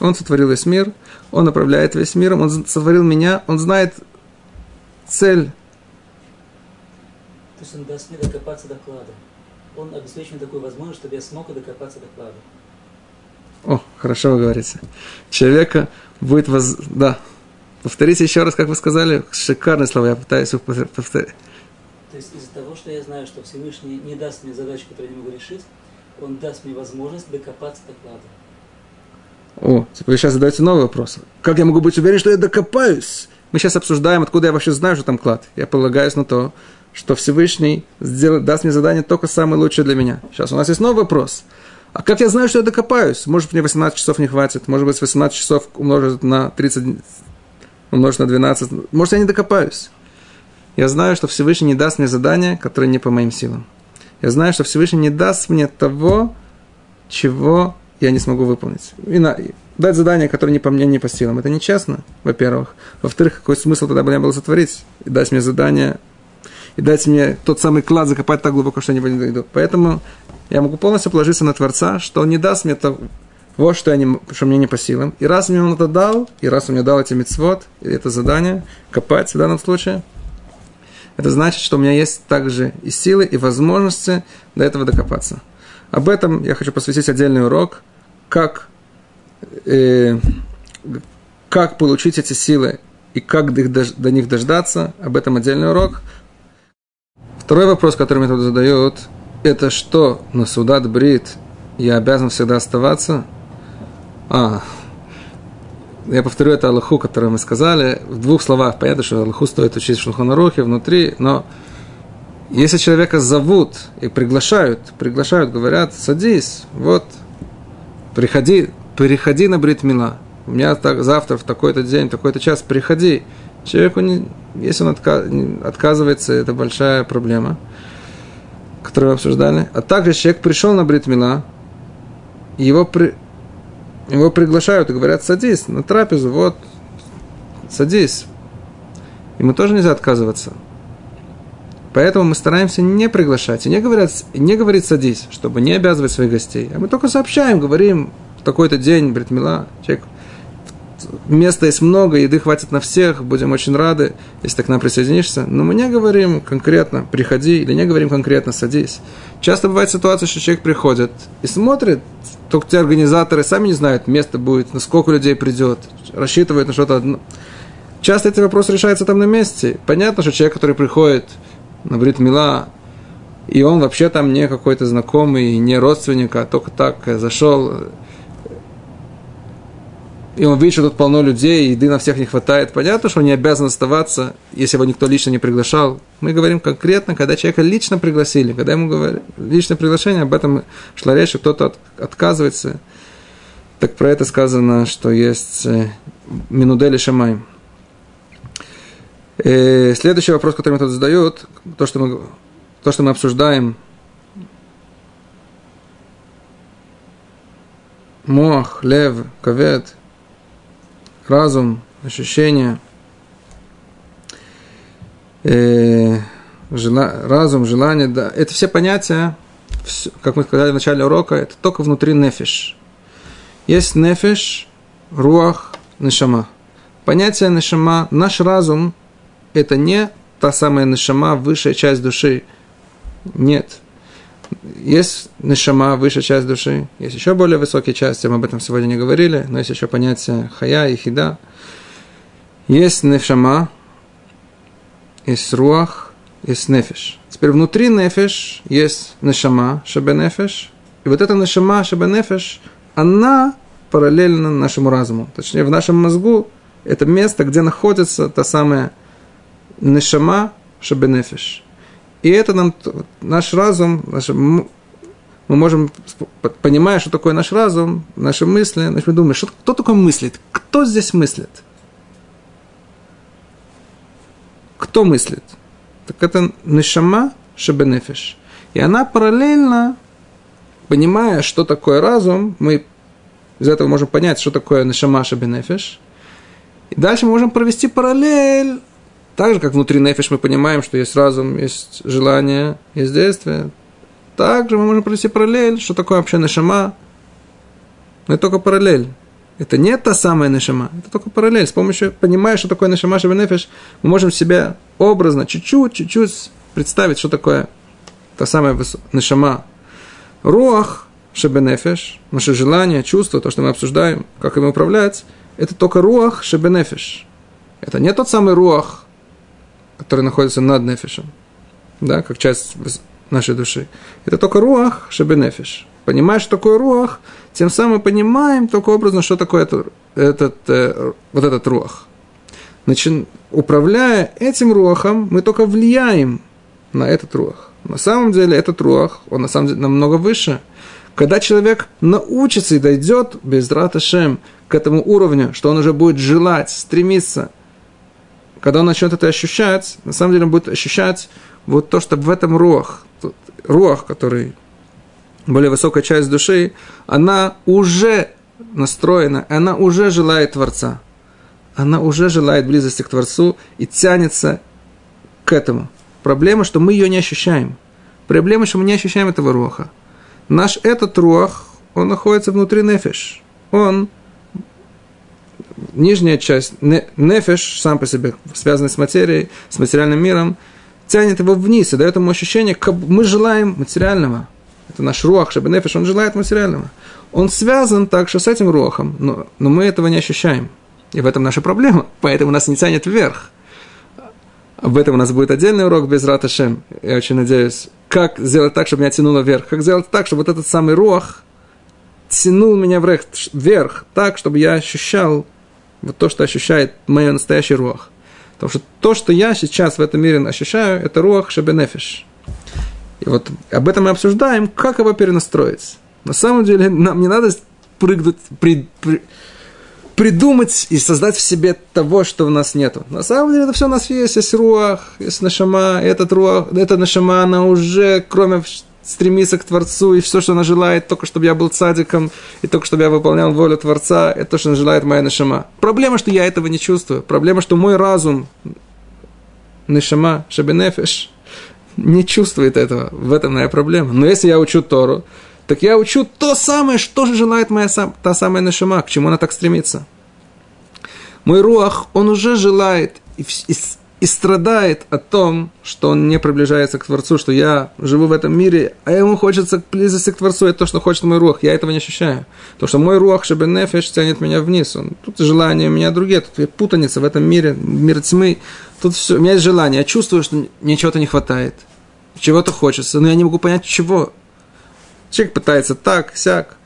Он сотворил весь мир, Он направляет весь мир, Он сотворил меня, Он знает цель. То есть Он даст мне докопаться до клада. Он обеспечит мне такую возможность, чтобы я смог докопаться до клада. О, хорошо вы говорите. Человека будет воз... Да. Повторите еще раз, как вы сказали. Шикарные слова, я пытаюсь их повторить. То есть из-за того, что я знаю, что Всевышний не даст мне задачу, которую я не могу решить, он даст мне возможность докопаться до клада. О, теперь вы сейчас задаете новый вопрос. Как я могу быть уверен, что я докопаюсь? Мы сейчас обсуждаем, откуда я вообще знаю, что там клад. Я полагаюсь на то, что Всевышний сделает, даст мне задание только самое лучшее для меня. Сейчас у нас есть новый вопрос. А как я знаю, что я докопаюсь? Может, мне 18 часов не хватит. Может быть, 18 часов умножить на 30, умножить на 12. Может, я не докопаюсь. Я знаю, что Всевышний не даст мне задание, которое не по моим силам. Я знаю, что Всевышний не даст мне того, чего я не смогу выполнить. И на, дать задание, которое не по мне, не по силам. Это нечестно, во-первых. Во-вторых, какой смысл тогда бы мне было сотворить? И дать мне задание, и дать мне тот самый клад закопать так глубоко, что я не дойду. Поэтому я могу полностью положиться на Творца, что он не даст мне того, вот что, я не, что мне не по силам. И раз мне он это дал, и раз он мне дал эти мецвод, это задание, копать в данном случае, это значит, что у меня есть также и силы, и возможности до этого докопаться. Об этом я хочу посвятить отдельный урок, как, э, как получить эти силы и как до, до них дождаться. Об этом отдельный урок. Второй вопрос, который мне тут задают, это что на Судат Брит я обязан всегда оставаться? А, я повторю это Аллаху, который мы сказали. В двух словах понятно, что Аллаху стоит учить в Шулханарухе внутри, но если человека зовут и приглашают, приглашают, говорят, садись, вот, приходи, приходи на Бритмила. У меня так, завтра в такой-то день, такой-то час, приходи. Человеку, не, если он отка- отказывается, это большая проблема, которую мы обсуждали. А также человек пришел на Бритмила, его, при, его приглашают и говорят, садись на трапезу, вот, садись. Ему тоже нельзя отказываться. Поэтому мы стараемся не приглашать и не, говорят, не говорить садись, чтобы не обязывать своих гостей. А мы только сообщаем, говорим, в такой-то день, Бритмила, человек, места есть много, еды хватит на всех, будем очень рады, если ты к нам присоединишься. Но мы не говорим конкретно приходи или не говорим конкретно садись. Часто бывает ситуация, что человек приходит и смотрит, только те организаторы сами не знают, место будет, на сколько людей придет, рассчитывают на что-то одно. Часто эти вопросы решаются там на месте. Понятно, что человек, который приходит на Брит Мила, и он вообще там не какой-то знакомый, не родственник, а только так зашел, и он видит, что тут полно людей, еды на всех не хватает. Понятно, что он не обязан оставаться, если его никто лично не приглашал. Мы говорим конкретно, когда человека лично пригласили, когда ему говорили личное приглашение, об этом шла речь, что кто-то от, отказывается. Так про это сказано, что есть э, Минудели Шамай. Э, следующий вопрос, который мне тут задают, то, что мы, то, что мы обсуждаем, мох, лев, ковет, разум, ощущение, э, жела, разум, желание, да, это все понятия, все, как мы сказали в начале урока, это только внутри нефиш. Есть нефиш, руах, нешама – понятие нишама, наш разум – это не та самая нишама, высшая часть души. Нет. Есть нишама, высшая часть души, есть еще более высокие части, мы об этом сегодня не говорили, но есть еще понятие хая и хида. Есть нишама, есть руах, есть нефиш. Теперь внутри нефиш есть нишама, шабе нефиш, и вот эта нишама, шабе нефиш, она параллельно нашему разуму. Точнее, в нашем мозгу это место, где находится та самая нишама, шабе нефиш. И это нам, наш разум, наш, мы можем, понимая, что такое наш разум, наши мысли, значит, мы думаем, что, кто такой мыслит? Кто здесь мыслит? Кто мыслит? Так это нишама шабенефиш. И она параллельно, понимая, что такое разум, мы из этого можем понять, что такое нишама шабенефиш. И дальше мы можем провести параллель так же, как внутри нефиш мы понимаем, что есть разум, есть желание, есть действие. Также мы можем провести параллель, что такое вообще нешама. Но это только параллель. Это не та самая нешама, это только параллель. С помощью, понимая, что такое нешама шабенефиш, мы можем себя образно, чуть-чуть, чуть-чуть представить, что такое та самая нешама. Руах шабенефиш, наше желание, чувство, то, что мы обсуждаем, как им управлять, это только руах шабенефиш. Это не тот самый руах, который находится над нефишем, да, как часть нашей души. Это только руах шебенефиш. Понимаешь, что такое руах, тем самым понимаем только образно, что такое это, этот, э, вот этот руах. Значит, управляя этим руахом, мы только влияем на этот руах. На самом деле этот руах, он на самом деле намного выше. Когда человек научится и дойдет без раташем к этому уровню, что он уже будет желать, стремиться когда он начнет это ощущать, на самом деле он будет ощущать вот то, что в этом руах, руах, который более высокая часть души, она уже настроена, она уже желает Творца. Она уже желает близости к Творцу и тянется к этому. Проблема, что мы ее не ощущаем. Проблема, что мы не ощущаем этого руаха. Наш этот руах, он находится внутри нефиш. Он нижняя часть, нефеш сам по себе, связанный с материей, с материальным миром, тянет его вниз и дает ему ощущение, как мы желаем материального. Это наш руах, чтобы нефеш, он желает материального. Он связан также с этим руахом, но, но мы этого не ощущаем. И в этом наша проблема, <laughs> поэтому нас не тянет вверх. Об этом у нас будет отдельный урок без раташем. Я очень надеюсь. Как сделать так, чтобы меня тянуло вверх? Как сделать так, чтобы вот этот самый руах тянул меня вверх, вверх так, чтобы я ощущал вот то, что ощущает мое настоящий руах. Потому что то, что я сейчас в этом мире ощущаю, это руах шабенефиш. И вот об этом мы обсуждаем, как его перенастроить. На самом деле нам не надо прыгнуть, при, при, придумать и создать в себе того, что у нас нету. На самом деле это все у нас есть. Есть руах, есть нашама, этот руах, эта нашама, она уже, кроме стремиться к Творцу, и все, что она желает, только чтобы я был цадиком, и только чтобы я выполнял волю Творца, это то, что она желает моя Нишама. Проблема, что я этого не чувствую. Проблема, что мой разум, Нишама, Шабенефеш, не чувствует этого. В этом моя проблема. Но если я учу Тору, так я учу то самое, что же желает моя та самая Нишама, к чему она так стремится. Мой руах, он уже желает, и, и и страдает о том, что он не приближается к Творцу, что я живу в этом мире, а ему хочется близости к Творцу, это то, что хочет мой рух, я этого не ощущаю. То, что мой рух, шебенефеш, тянет меня вниз, он, тут желания у меня другие, тут путаница в этом мире, мир тьмы, тут все, у меня есть желание, я чувствую, что мне чего-то не хватает, чего-то хочется, но я не могу понять, чего. Человек пытается так, сяк,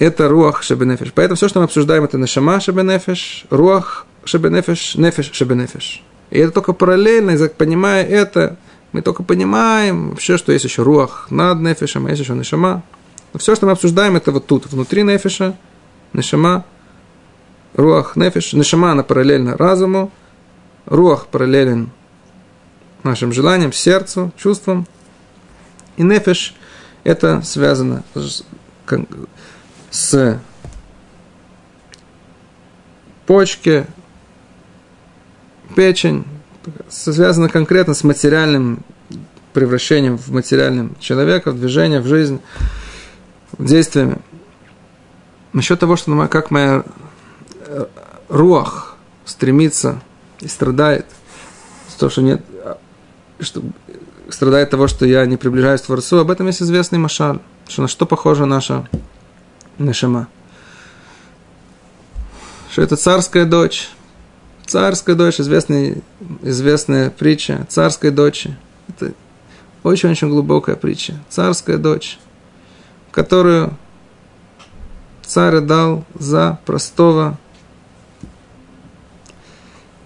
это руах шебенефеш. Поэтому все, что мы обсуждаем, это нашама шебенефеш, руах шебенефеш, нефеш шебенефеш. И это только параллельно, понимая это, мы только понимаем вообще, что есть еще руах над нефешем, а есть еще нешама. Но все, что мы обсуждаем, это вот тут, внутри нефеша, нешама, руах нефеш, нешама, она параллельна разуму, руах параллелен нашим желаниям, сердцу, чувствам. И нефеш – это связано с, с почки, печень связана конкретно с материальным превращением в материальным человека, в движение, в жизнь, действиями. Насчет того, что как моя э, руах стремится и страдает, то, что нет, а, что страдает того, что я не приближаюсь к Творцу, об этом есть известный машаль, что на что похожа наша Нешама. Что это царская дочь. Царская дочь, известный, известная притча. Царская дочь. Это очень-очень глубокая притча. Царская дочь, которую царь дал за простого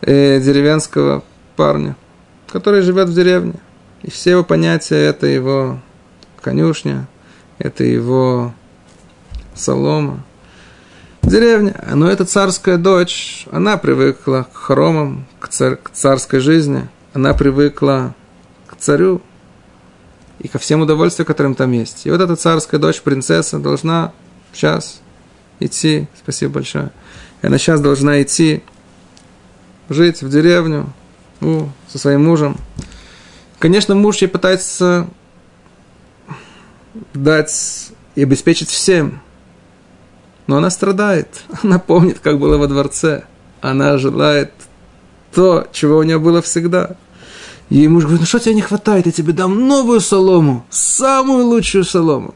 э, деревенского парня, который живет в деревне. И все его понятия – это его конюшня, это его солома. Деревня. Но эта царская дочь, она привыкла к хоромам, к, цар, к царской жизни. Она привыкла к царю и ко всем удовольствиям, которым там есть. И вот эта царская дочь, принцесса, должна сейчас идти, спасибо большое, она сейчас должна идти жить в деревню ну, со своим мужем. Конечно, муж ей пытается дать и обеспечить всем, но она страдает, <laughs> она помнит, как было во дворце, она желает то, чего у нее было всегда. Ей муж говорит, ну что тебе не хватает, я тебе дам новую солому, самую лучшую солому.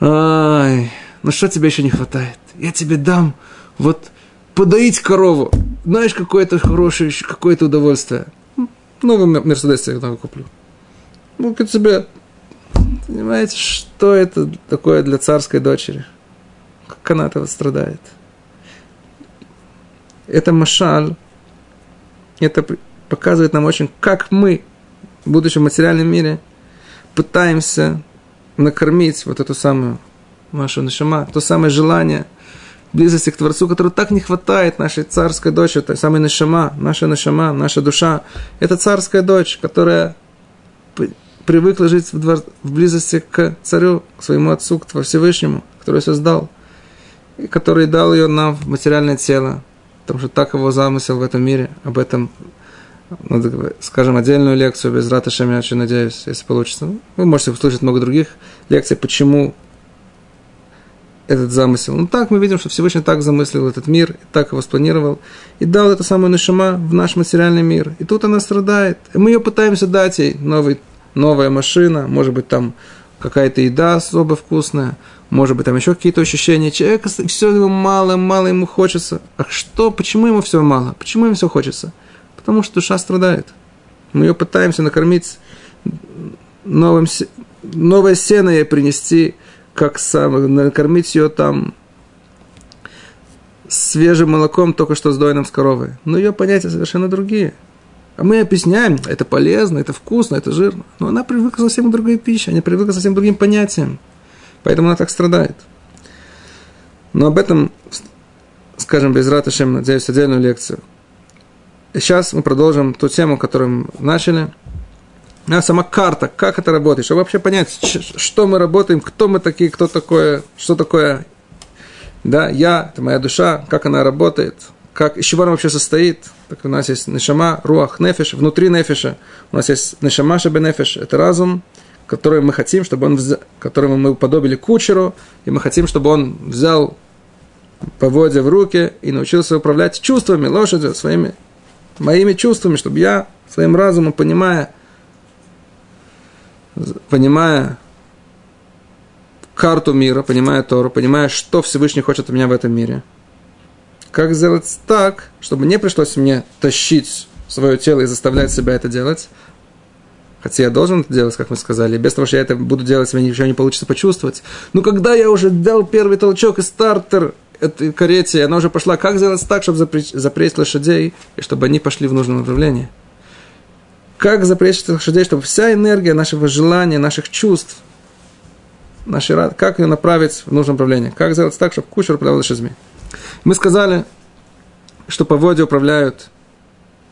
Ай, ну что тебе еще не хватает? Я тебе дам вот подоить корову. Знаешь, какое-то хорошее, какое-то удовольствие. Новый Мерседес я там куплю. Ну, тебе, понимаете, что это такое для царской дочери? Как она этого страдает? Это машаль, это показывает нам очень, как мы, в будущем материальном мире, пытаемся накормить вот эту самую нашу нашама, то самое желание близости к Творцу, которого так не хватает нашей царской дочери, той самой нашама, наша нашама, наша душа. Это царская дочь, которая привыкла жить в, двор, в близости к царю, к своему отцу, к Всевышнему, который создал, и который дал ее нам в материальное тело, потому что так его замысел в этом мире, об этом надо, скажем, отдельную лекцию без Рата Шем, я очень надеюсь, если получится. Вы можете услышать много других лекций, почему этот замысел. Ну так мы видим, что Всевышний так замыслил этот мир, и так его спланировал, и дал это самое Нашима в наш материальный мир. И тут она страдает. И мы ее пытаемся дать ей новый, новая машина, может быть, там какая-то еда особо вкусная, может быть, там еще какие-то ощущения. Человека все ему мало, мало ему хочется. А что, почему ему все мало? Почему ему все хочется? Потому что душа страдает. Мы ее пытаемся накормить новым, новое сено ей принести, как сам, накормить ее там свежим молоком, только что с дойным с коровой. Но ее понятия совершенно другие. А мы объясняем, это полезно, это вкусно, это жирно. Но она привыкла совсем к другой пище, она привыкла совсем к другим понятиям. Поэтому она так страдает. Но об этом, скажем, без Раташем, надеюсь, отдельную лекцию. Сейчас мы продолжим ту тему, которую мы начали. А сама карта, как это работает, чтобы вообще понять, что мы работаем, кто мы такие, кто такое, что такое да, я, это моя душа, как она работает, как, из чего она вообще состоит. Так у нас есть нешама, руах, нефиш, внутри нефиша. У нас есть нешама шабе нефиш, это разум, который мы хотим, чтобы он взял, которому мы уподобили кучеру, и мы хотим, чтобы он взял поводья в руки и научился управлять чувствами лошадью, своими моими чувствами, чтобы я своим разумом, понимая, понимая карту мира, понимая Тору, понимая, что Всевышний хочет от меня в этом мире. Как сделать так, чтобы не пришлось мне тащить свое тело и заставлять себя это делать, Хотя я должен это делать, как мы сказали. Без того, что я это буду делать, мне ничего не получится почувствовать. Но когда я уже дал первый толчок и стартер этой карете, она уже пошла, как сделать так, чтобы запреть, запреть лошадей, и чтобы они пошли в нужном направлении? Как запреть лошадей, чтобы вся энергия нашего желания, наших чувств, нашей как ее направить в нужное направление? Как сделать так, чтобы кучер управлял лошадьми? Мы сказали, что поводья управляют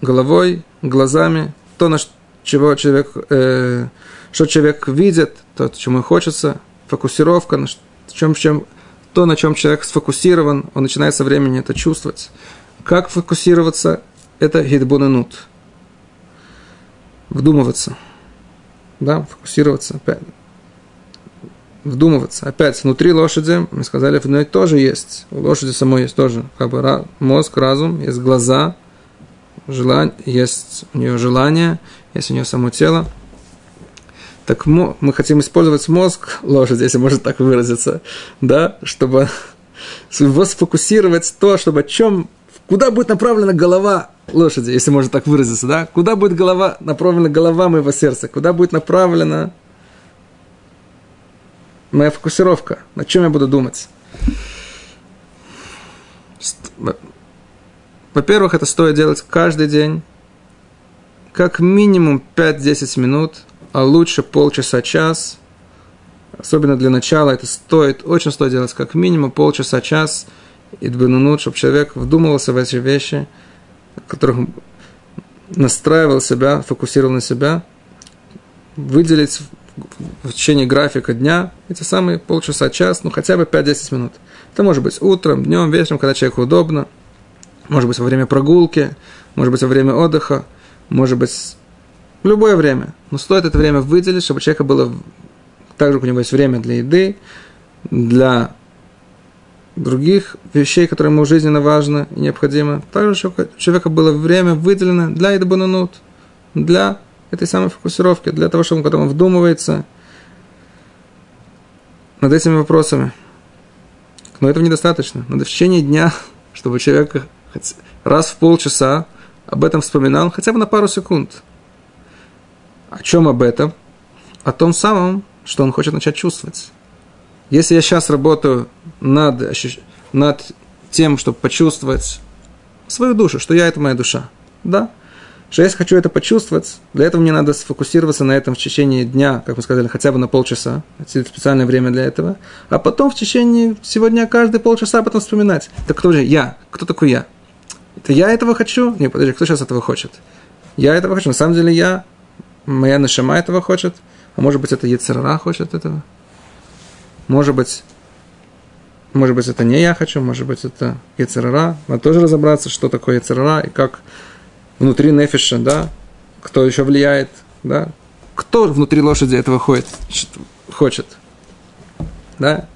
головой, глазами, то, на чего человек, э, что человек видит, то, чему хочется, фокусировка, на чем, чем, то, на чем человек сфокусирован, он начинает со времени это чувствовать. Как фокусироваться? Это гидбунанут. Вдумываться. Да, фокусироваться. Вдумываться. Опять, внутри лошади, мы сказали, в ней тоже есть. У лошади самой есть тоже как бы мозг, разум, есть глаза, желание, есть у нее желание, есть у нее само тело. Так мы хотим использовать мозг лошади, если можно так выразиться, да, чтобы его <laughs> сфокусировать то, чтобы о чем, куда будет направлена голова лошади, если можно так выразиться, да, куда будет голова, направлена голова моего сердца, куда будет направлена моя фокусировка, на чем я буду думать. Во-первых, это стоит делать каждый день, как минимум 5-10 минут, а лучше полчаса-час. Особенно для начала это стоит, очень стоит делать как минимум полчаса-час, и дбенунут, чтобы человек вдумывался в эти вещи, которых настраивал себя, фокусировал на себя, выделить в течение графика дня эти самые полчаса, час, ну хотя бы 5-10 минут. Это может быть утром, днем, вечером, когда человеку удобно, может быть во время прогулки, может быть во время отдыха, может быть в любое время. Но стоит это время выделить, чтобы у человека было, также у него есть время для еды, для других вещей, которые ему жизненно важны и необходимы. Также у человека было время выделено для еды бананут, для этой самой фокусировки, для того, чтобы он потом вдумывается над этими вопросами. Но этого недостаточно. Надо в течение дня, <laughs> чтобы человек раз в полчаса об этом вспоминал, хотя бы на пару секунд. О чем об этом? О том самом, что он хочет начать чувствовать. Если я сейчас работаю над, над тем, чтобы почувствовать свою душу, что я – это моя душа, да – что если хочу это почувствовать, для этого мне надо сфокусироваться на этом в течение дня, как мы сказали, хотя бы на полчаса, специальное время для этого, а потом в течение всего дня каждые полчаса потом вспоминать. Так кто же я? Кто такой я? Это я этого хочу? Нет, подожди, кто сейчас этого хочет? Я этого хочу. На самом деле я, моя нашама этого хочет, а может быть это Ецерара хочет этого? Может быть, может быть, это не я хочу, может быть, это Ецерара. Надо тоже разобраться, что такое Ецерара и как внутри нефиша, да, кто еще влияет, да, кто внутри лошади этого ходит, хочет, да,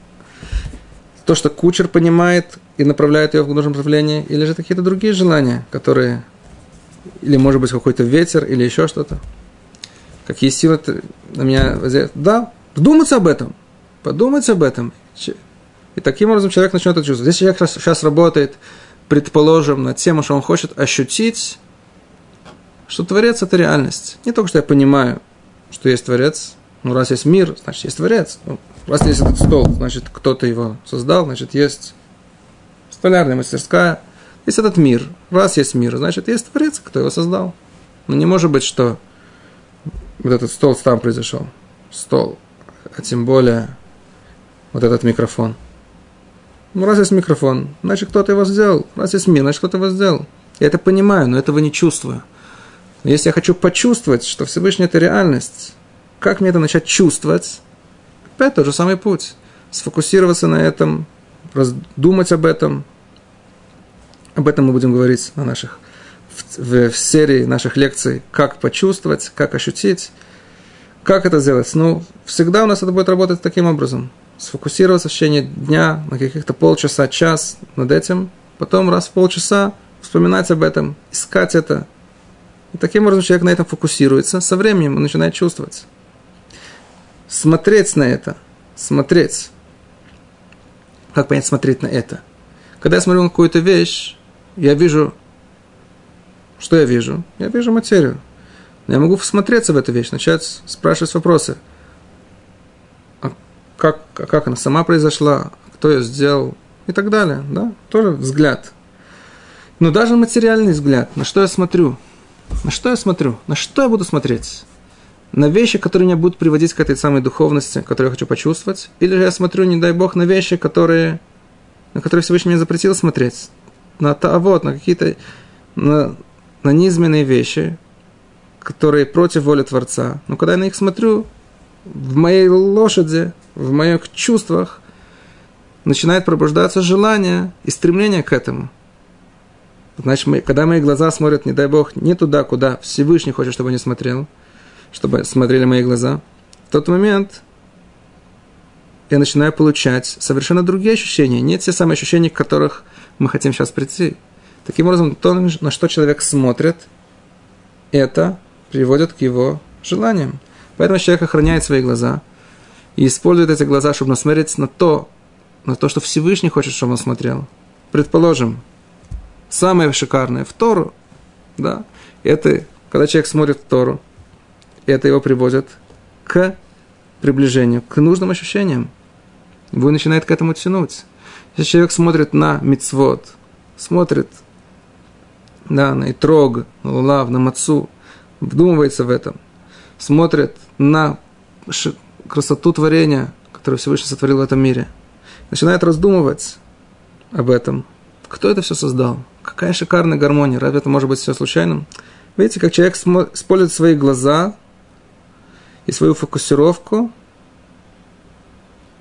то, что кучер понимает и направляет ее в нужном направлении, или же какие-то другие желания, которые, или может быть какой-то ветер, или еще что-то. Какие силы на меня воздействуют? Да, думать об этом, подумать об этом. И таким образом человек начнет это чувствовать. Если человек сейчас работает, предположим, над тем, что он хочет ощутить что Творец – это реальность. Не только, что я понимаю, что есть Творец, ну, раз есть мир, значит, есть Творец. Ну, раз есть этот стол, значит, кто-то его создал, значит, есть столярная мастерская, есть этот мир. Раз есть мир, значит, есть Творец, кто его создал. Но не может быть, что вот этот стол там произошел. Стол. А тем более вот этот микрофон. Ну, раз есть микрофон, значит, кто-то его сделал. Раз есть мир, значит, кто-то его сделал. Я это понимаю, но этого не чувствую. Если я хочу почувствовать, что Всевышний – это реальность, как мне это начать чувствовать? Опять тот же самый путь. Сфокусироваться на этом, раздумать об этом. Об этом мы будем говорить на наших, в, в, в серии наших лекций, как почувствовать, как ощутить, как это сделать. Ну, всегда у нас это будет работать таким образом. Сфокусироваться в течение дня на каких-то полчаса, час над этим, потом раз в полчаса вспоминать об этом, искать это, и таким образом человек на этом фокусируется, со временем он начинает чувствовать. Смотреть на это, смотреть. Как понять смотреть на это? Когда я смотрю на какую-то вещь, я вижу, что я вижу? Я вижу материю. Но я могу всмотреться в эту вещь, начать спрашивать вопросы. А как, а как она сама произошла? Кто ее сделал? И так далее. Да? Тоже взгляд. Но даже материальный взгляд. На что я смотрю? На что я смотрю? На что я буду смотреть? На вещи, которые меня будут приводить к этой самой духовности, которую я хочу почувствовать? Или же я смотрю, не дай бог, на вещи, которые, на которые Всевышний мне запретил смотреть? На то, а вот, на какие-то на, на низменные вещи, которые против воли Творца. Но когда я на них смотрю, в моей лошади, в моих чувствах начинает пробуждаться желание и стремление к этому – Значит, мы, когда мои глаза смотрят, не дай Бог, не туда, куда Всевышний хочет, чтобы они смотрел, чтобы смотрели мои глаза, в тот момент я начинаю получать совершенно другие ощущения, не те самые ощущения, к которых мы хотим сейчас прийти. Таким образом, то, на что человек смотрит, это приводит к его желаниям. Поэтому человек охраняет свои глаза и использует эти глаза, чтобы насмотреть на то, на то, что Всевышний хочет, чтобы он смотрел. Предположим, самое шикарное в Тору, да, это когда человек смотрит в Тору, это его приводит к приближению, к нужным ощущениям. Его начинает к этому тянуть. Если человек смотрит на мицвод, смотрит да, на Итрог, на Лулав, на Мацу, вдумывается в этом, смотрит на красоту творения, которое Всевышний сотворил в этом мире, начинает раздумывать об этом. Кто это все создал? Какая шикарная гармония. Разве это может быть все случайным? Видите, как человек использует свои глаза и свою фокусировку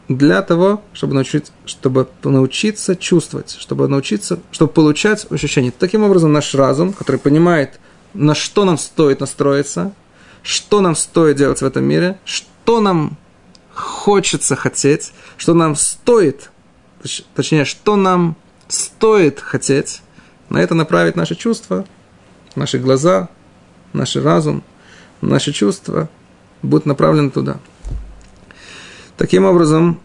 для того, чтобы, научить, чтобы научиться чувствовать, чтобы научиться, чтобы получать ощущения. Таким образом, наш разум, который понимает, на что нам стоит настроиться, что нам стоит делать в этом мире, что нам хочется хотеть, что нам стоит, точнее, что нам стоит хотеть, на это направить наши чувства, наши глаза, наш разум, наши чувства будут направлены туда. Таким образом,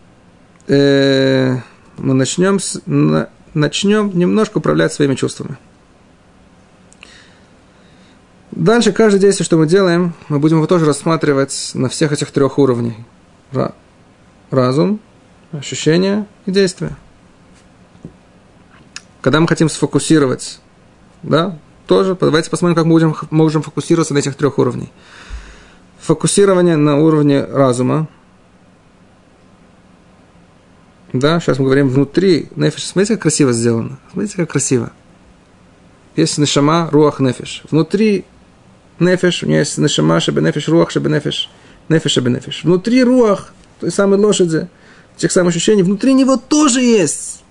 э, мы начнем, с, на, начнем немножко управлять своими чувствами. Дальше каждое действие, что мы делаем, мы будем его тоже рассматривать на всех этих трех уровнях. Разум, ощущение и действие. Когда мы хотим сфокусировать, да, тоже давайте посмотрим, как мы будем, можем фокусироваться на этих трех уровнях. Фокусирование на уровне разума – да, сейчас мы говорим внутри нефиш. Смотрите, как красиво сделано. Смотрите, как красиво. Есть нешама, руах, нефиш. Внутри нефиш, у нее есть нешама, шабе нефиш, руах, шабе нефиш. Нефиш, шабе нефиш. Внутри руах, той самой лошади, тех самых ощущений, внутри него тоже есть.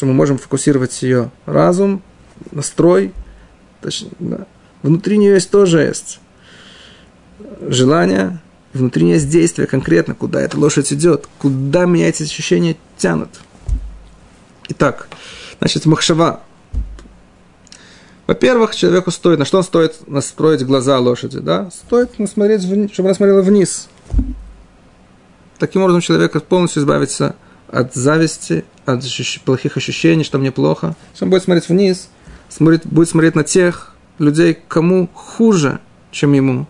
Что мы можем фокусировать ее разум, настрой. Точнее, да. Внутри нее есть тоже есть желание, внутри есть действие конкретно, куда эта лошадь идет, куда меня эти ощущения тянут. Итак, значит, махшава. Во-первых, человеку стоит, на что он стоит настроить глаза лошади, да? Стоит смотреть, чтобы она смотрела вниз. Таким образом, человек полностью избавится от зависти, от плохих ощущений, что мне плохо. Он будет смотреть вниз, смотреть, будет смотреть на тех людей, кому хуже, чем ему.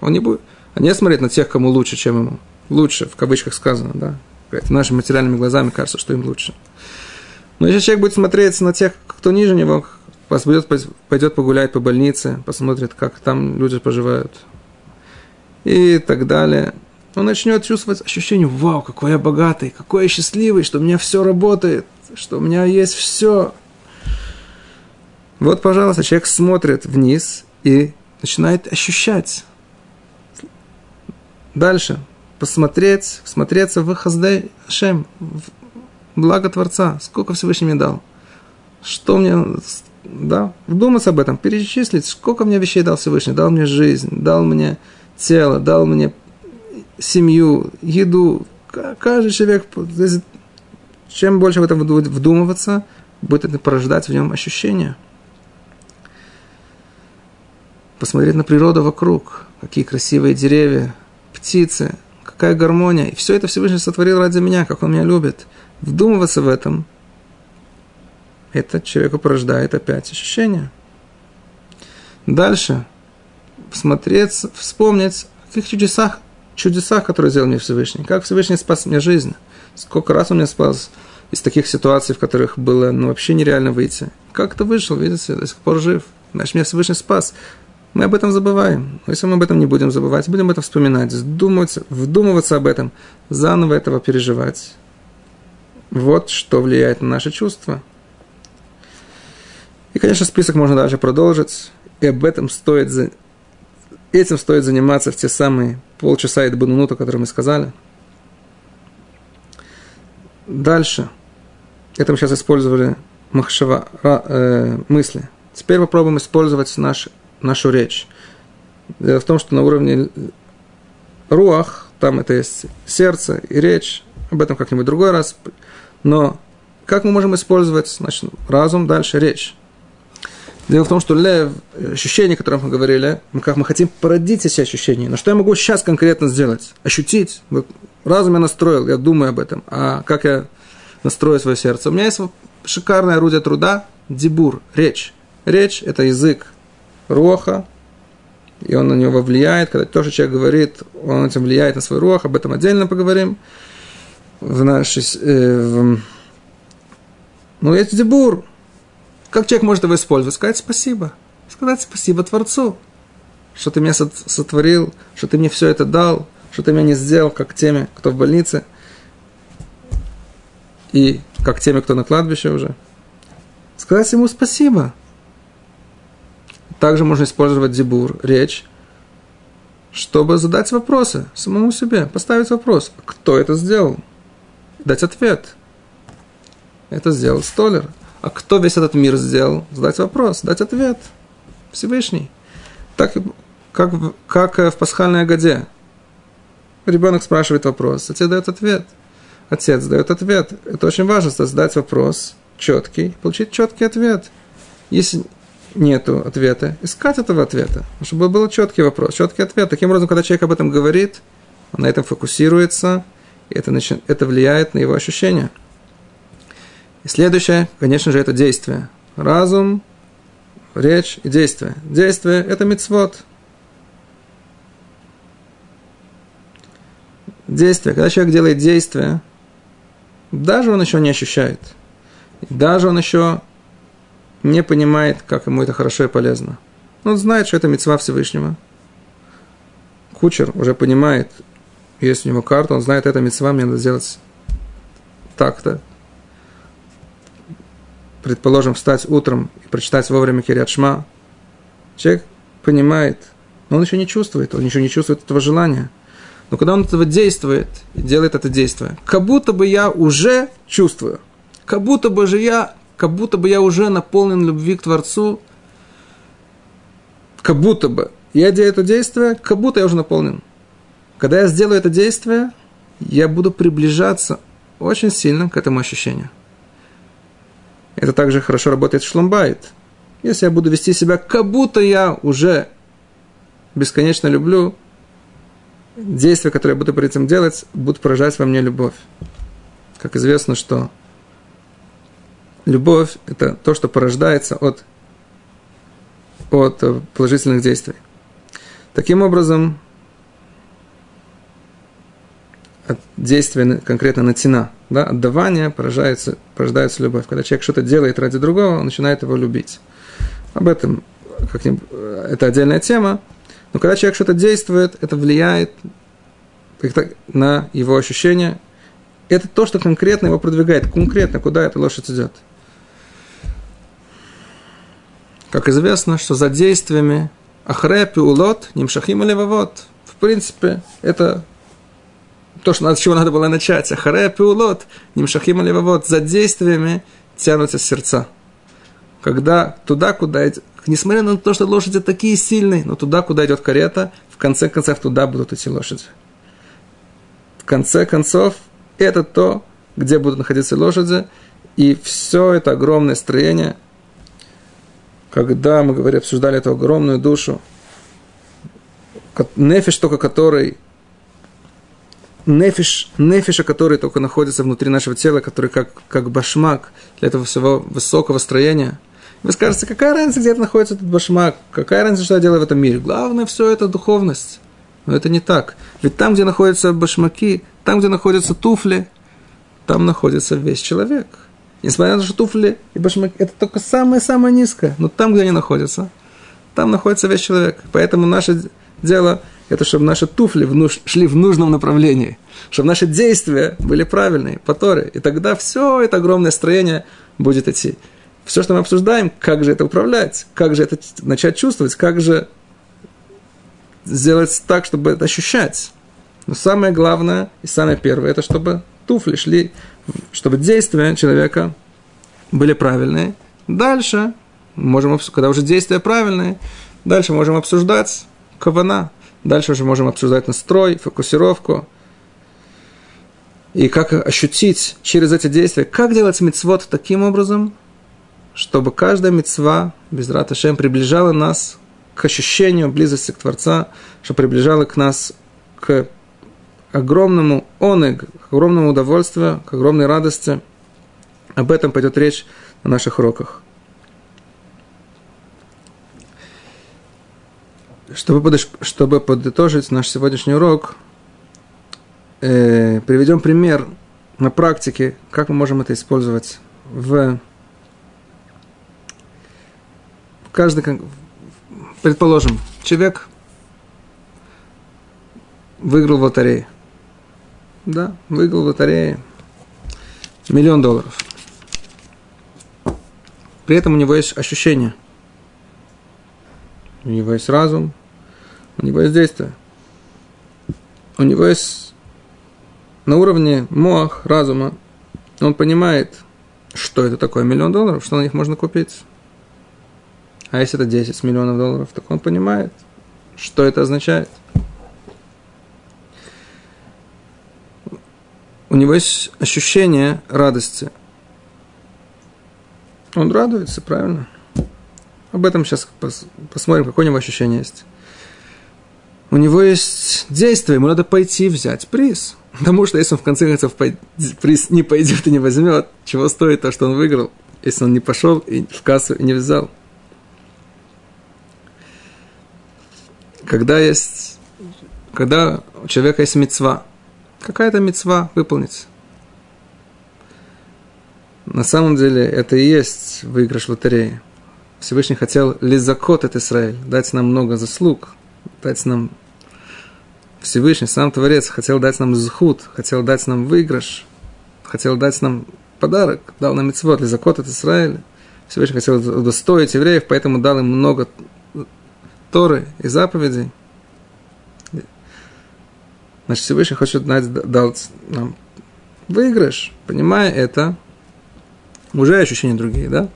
Он не будет, а не смотреть на тех, кому лучше, чем ему. Лучше, в кавычках сказано, да. Нашими материальными глазами кажется, что им лучше. Но если человек будет смотреть на тех, кто ниже него, пойдет, пойдет погулять по больнице, посмотрит, как там люди поживают и так далее, он начнет чувствовать ощущение, вау, какой я богатый, какой я счастливый, что у меня все работает, что у меня есть все. Вот, пожалуйста, человек смотрит вниз и начинает ощущать Дальше. Посмотреть, смотреться в Хаздей Шем, в благо Творца. Сколько Всевышний мне дал. Что мне, да, вдуматься об этом, перечислить, сколько мне вещей дал Всевышний. Дал мне жизнь, дал мне тело, дал мне семью, еду. Каждый человек, чем больше в этом вдумываться, будет это порождать в нем ощущения. Посмотреть на природу вокруг, какие красивые деревья, птицы, какая гармония. И все это Всевышний сотворил ради меня, как он меня любит. Вдумываться в этом, это человеку порождает опять ощущение. Дальше. Посмотреть, вспомнить о каких чудесах, чудесах, которые сделал мне Всевышний. Как Всевышний спас мне жизнь. Сколько раз он меня спас из таких ситуаций, в которых было ну, вообще нереально выйти. Как то вышел, видите, до сих пор жив. Значит, меня Всевышний спас. Мы об этом забываем. Если мы об этом не будем забывать, будем об этом вспоминать, вдумываться, вдумываться об этом, заново этого переживать. Вот что влияет на наши чувства. И, конечно, список можно дальше продолжить. И об этом стоит, этим стоит заниматься в те самые полчаса и до минуту, которые мы сказали. Дальше. Это мы сейчас использовали махшава, э, мысли. Теперь попробуем использовать наш нашу речь. Дело в том, что на уровне руах, там это есть сердце и речь, об этом как-нибудь другой раз. Но как мы можем использовать, значит, разум, дальше речь. Дело в том, что лев, ощущение, о котором мы говорили, мы как мы хотим породить эти ощущения. Но что я могу сейчас конкретно сделать? Ощутить. Вот разум я настроил, я думаю об этом. А как я настрою свое сердце? У меня есть шикарное орудие труда – дебур, речь. Речь – это язык роха, и он на него влияет. Когда то, что человек говорит, он этим влияет на свой рох, об этом отдельно поговорим. В нашей, э, в... Ну, есть дебур, как человек может его использовать? Сказать спасибо. Сказать спасибо Творцу, что ты меня сотворил, что ты мне все это дал, что ты меня не сделал, как теми, кто в больнице, и как теми, кто на кладбище уже. Сказать ему спасибо. Также можно использовать дебур, речь, чтобы задать вопросы самому себе, поставить вопрос, кто это сделал, дать ответ. Это сделал столер – а кто весь этот мир сделал? Задать вопрос, дать ответ. Всевышний. Так, как, как в пасхальной годе. Ребенок спрашивает вопрос, отец дает ответ. Отец дает ответ. Это очень важно, задать вопрос четкий, получить четкий ответ. Если нет ответа, искать этого ответа, чтобы был четкий вопрос, четкий ответ. Таким образом, когда человек об этом говорит, он на этом фокусируется, и это, начи... это влияет на его ощущения – и следующее, конечно же, это действие. Разум, речь и действие. Действие – это мицвод. Действие. Когда человек делает действие, даже он еще не ощущает, даже он еще не понимает, как ему это хорошо и полезно. Он знает, что это мецва Всевышнего. Кучер уже понимает, есть у него карта, он знает, это мецва, мне надо сделать так-то, предположим, встать утром и прочитать вовремя Кириат Шма, человек понимает, но он еще не чувствует, он еще не чувствует этого желания. Но когда он этого действует, делает это действие, как будто бы я уже чувствую, как будто бы же я, как будто бы я уже наполнен любви к Творцу, как будто бы я делаю это действие, как будто я уже наполнен. Когда я сделаю это действие, я буду приближаться очень сильно к этому ощущению – это также хорошо работает в шломбайт. Если я буду вести себя, как будто я уже бесконечно люблю, действия, которые я буду при этом делать, будут поражать во мне любовь. Как известно, что любовь – это то, что порождается от, от положительных действий. Таким образом, от действия конкретно на тина, да, отдавание порождается, порождается любовь. Когда человек что-то делает ради другого, он начинает его любить. Об этом как это отдельная тема. Но когда человек что-то действует, это влияет на его ощущения. Это то, что конкретно его продвигает, конкретно, куда эта лошадь идет. Как известно, что за действиями Ахрепи улот, нимшахим или В принципе, это то, что, с чего надо было начать, ахарея пиулот, нимшахим аливавот, за действиями тянутся сердца. Когда туда, куда идет, несмотря на то, что лошади такие сильные, но туда, куда идет карета, в конце концов туда будут идти лошади. В конце концов, это то, где будут находиться лошади, и все это огромное строение, когда мы говорили, обсуждали эту огромную душу, нефиш только который нефиш, нефиша, который только находится внутри нашего тела, который как, как башмак для этого всего высокого строения. Вы скажете, какая разница, где находится этот башмак? Какая разница, что я делаю в этом мире? Главное, все это духовность. Но это не так. Ведь там, где находятся башмаки, там, где находятся туфли, там находится весь человек. Несмотря на то, что туфли и башмаки – это только самое-самое низкое. Но там, где они находятся, там находится весь человек. Поэтому наше дело – это чтобы наши туфли в нуж... шли в нужном направлении, чтобы наши действия были правильные, по Торе. И тогда все это огромное строение будет идти. Все, что мы обсуждаем, как же это управлять, как же это начать чувствовать, как же сделать так, чтобы это ощущать. Но самое главное и самое первое, это чтобы туфли шли, чтобы действия человека были правильные. Дальше, можем, когда уже действия правильные, дальше можем обсуждать кавана, Дальше уже можем обсуждать настрой, фокусировку. И как ощутить через эти действия, как делать мецвод таким образом, чтобы каждая мецва без раташем приближала нас к ощущению близости к Творца, что приближала к нас к огромному онег, к огромному удовольствию, к огромной радости. Об этом пойдет речь на наших уроках. Чтобы, чтобы подытожить наш сегодняшний урок, э, приведем пример на практике, как мы можем это использовать в каждый, предположим, человек выиграл в лотерее. Да, выиграл в лотерее миллион долларов. При этом у него есть ощущение. У него есть разум, у него есть действие. У него есть на уровне мох, разума, он понимает, что это такое миллион долларов, что на них можно купить. А если это 10 миллионов долларов, так он понимает, что это означает. У него есть ощущение радости. Он радуется, правильно? Об этом сейчас посмотрим, какое у него ощущение есть. У него есть действие, ему надо пойти взять приз. Потому что если он в конце концов приз не пойдет и не возьмет, чего стоит то, что он выиграл, если он не пошел и в кассу и не взял. Когда есть, когда у человека есть мецва, какая-то мецва выполнить. На самом деле это и есть выигрыш лотереи. Всевышний хотел лизакот от Израиль, дать нам много заслуг, дать нам Всевышний, сам Творец, хотел дать нам зхуд, хотел дать нам выигрыш, хотел дать нам подарок, дал нам митцвот, лизакот от Израиля. Всевышний хотел удостоить евреев, поэтому дал им много Торы и заповедей. Значит, Всевышний хочет дать, дать нам выигрыш, понимая это, уже ощущения другие, да?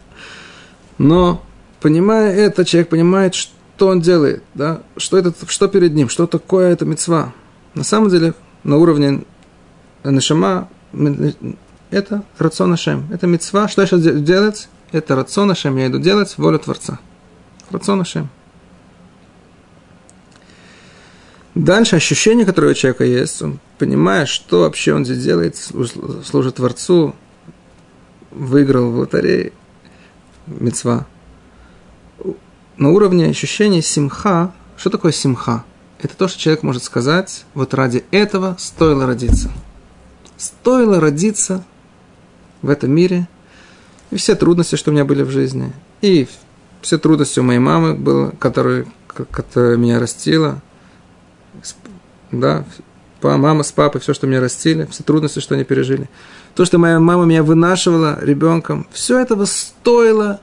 Но понимая это, человек понимает, что он делает, да, что, это, что перед ним, что такое это мецва. На самом деле, на уровне Нашама, это рацион Ашем, это мецва. Что я сейчас делать? Это рацион Ашем, я иду делать волю Творца. Рацион Ашем. Дальше ощущение, которое у человека есть, он понимает, что вообще он здесь делает, служит Творцу, выиграл в лотерее, мецва. На уровне ощущения симха, что такое симха? Это то, что человек может сказать, вот ради этого стоило родиться. Стоило родиться в этом мире, и все трудности, что у меня были в жизни, и все трудности у моей мамы было, которая, которая меня растила, да, мама с папой, все, что меня растили, все трудности, что они пережили. То, что моя мама меня вынашивала ребенком, все этого стоило,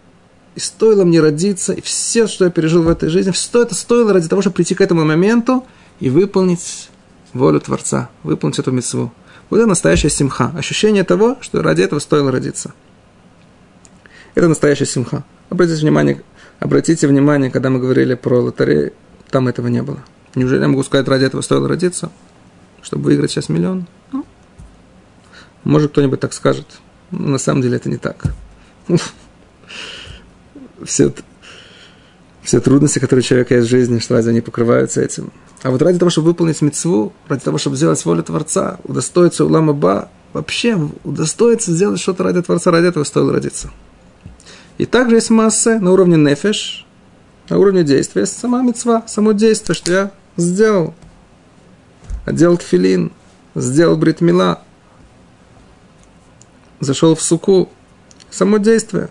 и стоило мне родиться, и все, что я пережил в этой жизни, все это стоило ради того, чтобы прийти к этому моменту и выполнить волю Творца, выполнить эту митцву. Вот это настоящая симха, ощущение того, что ради этого стоило родиться. Это настоящая симха. Обратите внимание, обратите внимание, когда мы говорили про лотерею, там этого не было. Неужели я могу сказать, ради этого стоило родиться, чтобы выиграть сейчас миллион? Ну, может, кто-нибудь так скажет. Но на самом деле это не так. Все, все трудности, которые у человека есть в жизни, что разве они покрываются этим? А вот ради того, чтобы выполнить мецву, ради того, чтобы сделать волю Творца, удостоиться улама ба, вообще удостоиться сделать что-то ради Творца, ради этого стоило родиться. И также есть масса на уровне нефеш, на уровне действия, сама мецва, само действие, что я сделал. Одел тфилин, сделал бритмила, зашел в суку, само действие,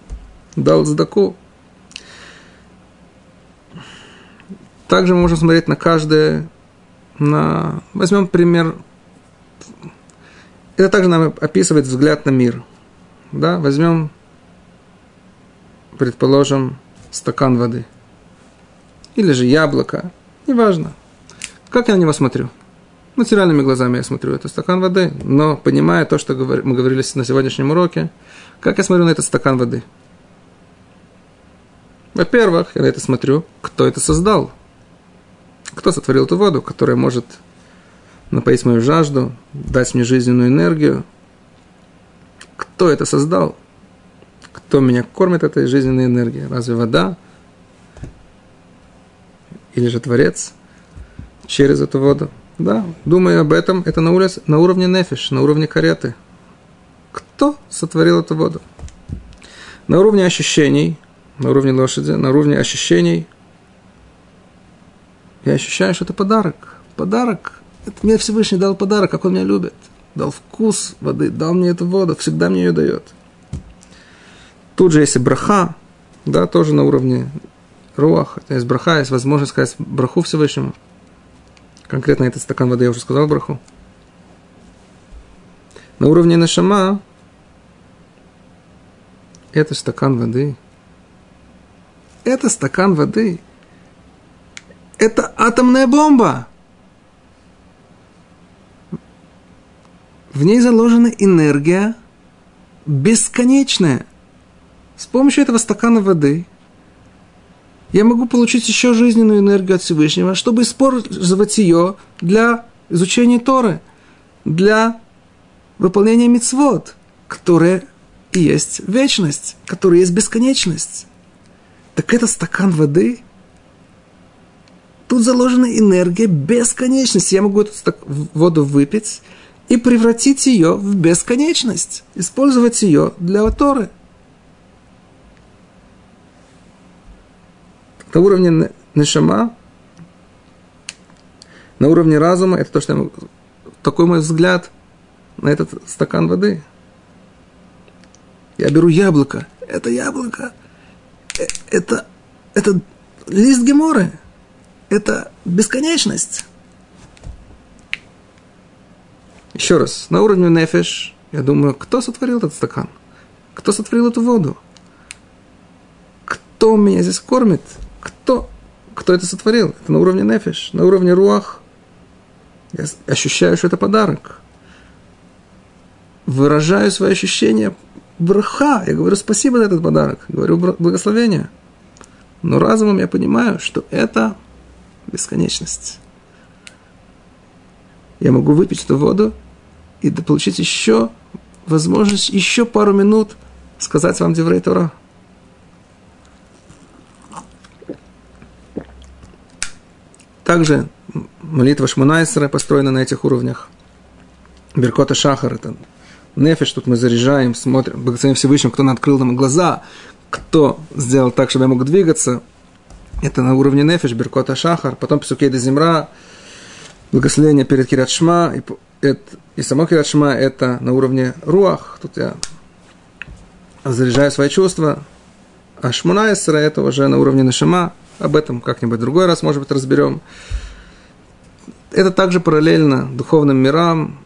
дал сдаку. Также мы можем смотреть на каждое, на... возьмем пример, это также нам описывает взгляд на мир. Да? Возьмем, предположим, стакан воды. Или же яблоко. Неважно. Как я на него смотрю? материальными глазами я смотрю, это стакан воды, но понимая то, что мы говорили на сегодняшнем уроке, как я смотрю на этот стакан воды? Во-первых, я на это смотрю, кто это создал. Кто сотворил эту воду, которая может напоить мою жажду, дать мне жизненную энергию? Кто это создал? Кто меня кормит этой жизненной энергией? Разве вода? Или же Творец через эту воду? Да, думаю об этом, это на, улице, на уровне нефиш, на уровне кареты. Кто сотворил эту воду? На уровне ощущений, на уровне лошади, на уровне ощущений, я ощущаю, что это подарок. Подарок. Это мне Всевышний дал подарок, как он меня любит. Дал вкус воды, дал мне эту воду, всегда мне ее дает. Тут же есть и браха, да, тоже на уровне руах. Это есть браха, есть возможность сказать браху Всевышнему. Конкретно этот стакан воды я уже сказал браху. На уровне нашама это стакан воды. Это стакан воды. Это атомная бомба. В ней заложена энергия бесконечная. С помощью этого стакана воды я могу получить еще жизненную энергию от Всевышнего, чтобы использовать ее для изучения Торы, для выполнения мицвод, которые и есть вечность, которая есть бесконечность. Так это стакан воды. Тут заложена энергия бесконечности. Я могу эту воду выпить и превратить ее в бесконечность, использовать ее для Торы – На уровне нишама, на уровне разума, это то, что я, такой мой взгляд на этот стакан воды. Я беру яблоко. Это яблоко. Э, это, это лист геморы. Это бесконечность. Еще раз, на уровне нефиш, я думаю, кто сотворил этот стакан? Кто сотворил эту воду? Кто меня здесь кормит? Кто? Кто это сотворил? Это на уровне нефиш, на уровне руах. Я ощущаю, что это подарок. Выражаю свои ощущения браха. Я говорю спасибо за этот подарок. Говорю благословение. Но разумом я понимаю, что это бесконечность. Я могу выпить эту воду и получить еще возможность еще пару минут сказать вам Деврей Тора. Также молитва Шмунайсера построена на этих уровнях. Беркота Шахар – это нефиш, тут мы заряжаем, смотрим, благодарим Всевышнему, кто открыл нам глаза, кто сделал так, чтобы я мог двигаться. Это на уровне нефиш, Беркота Шахар. Потом Песукейда Земра, благословение перед Киратшма. И, это, и само Киратшма – это на уровне Руах. Тут я заряжаю свои чувства. А Шмунайсера – это уже на уровне Нашима. Об этом как-нибудь другой раз, может быть, разберем. Это также параллельно духовным мирам.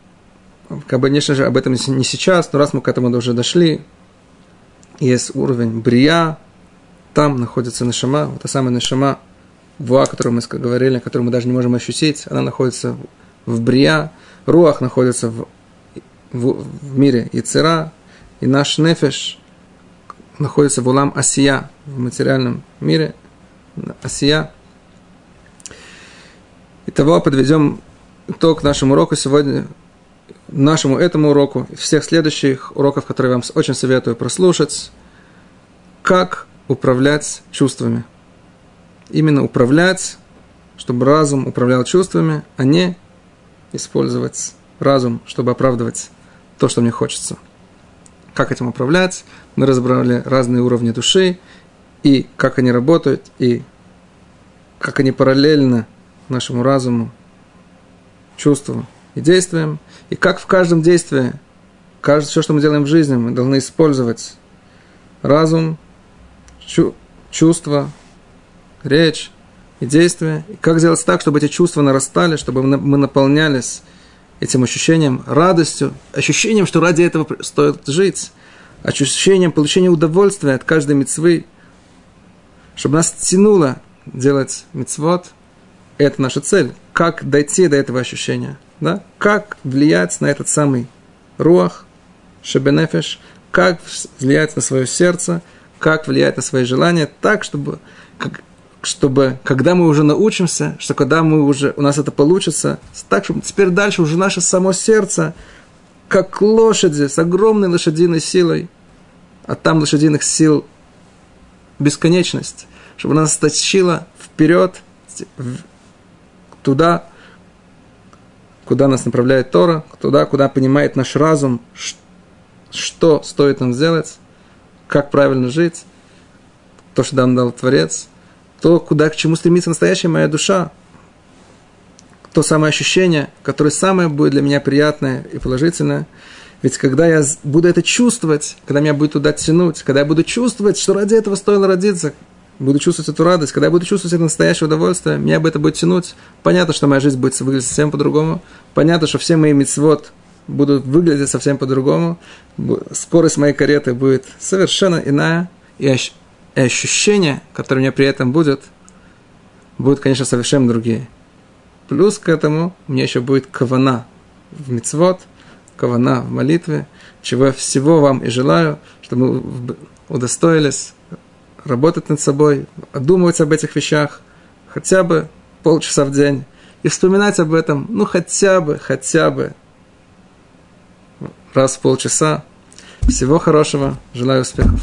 Конечно же, об этом не сейчас, но раз мы к этому уже дошли, есть уровень Брия, там находится Нашама, вот та самая Нашама, Вуа, о которой мы говорили, которую мы даже не можем ощутить, она находится в Брия, Руах находится в, в, в мире Ицера, и наш Нефеш находится в Улам Асия, в материальном мире – Асия. Итого подведем итог нашему уроку сегодня, нашему этому уроку всех следующих уроков, которые я вам очень советую прослушать. Как управлять чувствами. Именно управлять, чтобы разум управлял чувствами, а не использовать разум, чтобы оправдывать то, что мне хочется. Как этим управлять? Мы разобрали разные уровни души, и как они работают, и как они параллельно нашему разуму, чувствам и действиям, и как в каждом действии, каждое, все, что мы делаем в жизни, мы должны использовать разум, чу, чувства, речь и действия, и как сделать так, чтобы эти чувства нарастали, чтобы мы наполнялись этим ощущением, радостью, ощущением, что ради этого стоит жить, ощущением получения удовольствия от каждой мецвы, чтобы нас тянуло делать мицвод, это наша цель. Как дойти до этого ощущения? Да? Как влиять на этот самый руах, шебенефеш, как влиять на свое сердце, как влиять на свои желания так, чтобы, как, чтобы, когда мы уже научимся, что когда мы уже, у нас это получится, так, чтобы теперь дальше уже наше само сердце, как лошади, с огромной лошадиной силой, а там лошадиных сил бесконечность, чтобы нас тащило вперед, туда, куда нас направляет Тора, туда, куда понимает наш разум, что стоит нам сделать, как правильно жить, то, что нам дал Творец, то, куда, к чему стремится настоящая моя душа, то самое ощущение, которое самое будет для меня приятное и положительное. Ведь когда я буду это чувствовать, когда меня будет туда тянуть, когда я буду чувствовать, что ради этого стоило родиться, буду чувствовать эту радость, когда я буду чувствовать это настоящее удовольствие, меня бы это будет тянуть. Понятно, что моя жизнь будет выглядеть совсем по-другому. Понятно, что все мои мецвод будут выглядеть совсем по-другому. Скорость моей кареты будет совершенно иная. И ощущения, которые у меня при этом будет, будут, конечно, совершенно другие. Плюс к этому у меня еще будет кавана в мецвод, кавана в молитве, чего я всего вам и желаю, чтобы мы удостоились работать над собой, одумывать об этих вещах хотя бы полчаса в день и вспоминать об этом, ну, хотя бы, хотя бы раз в полчаса. Всего хорошего, желаю успехов.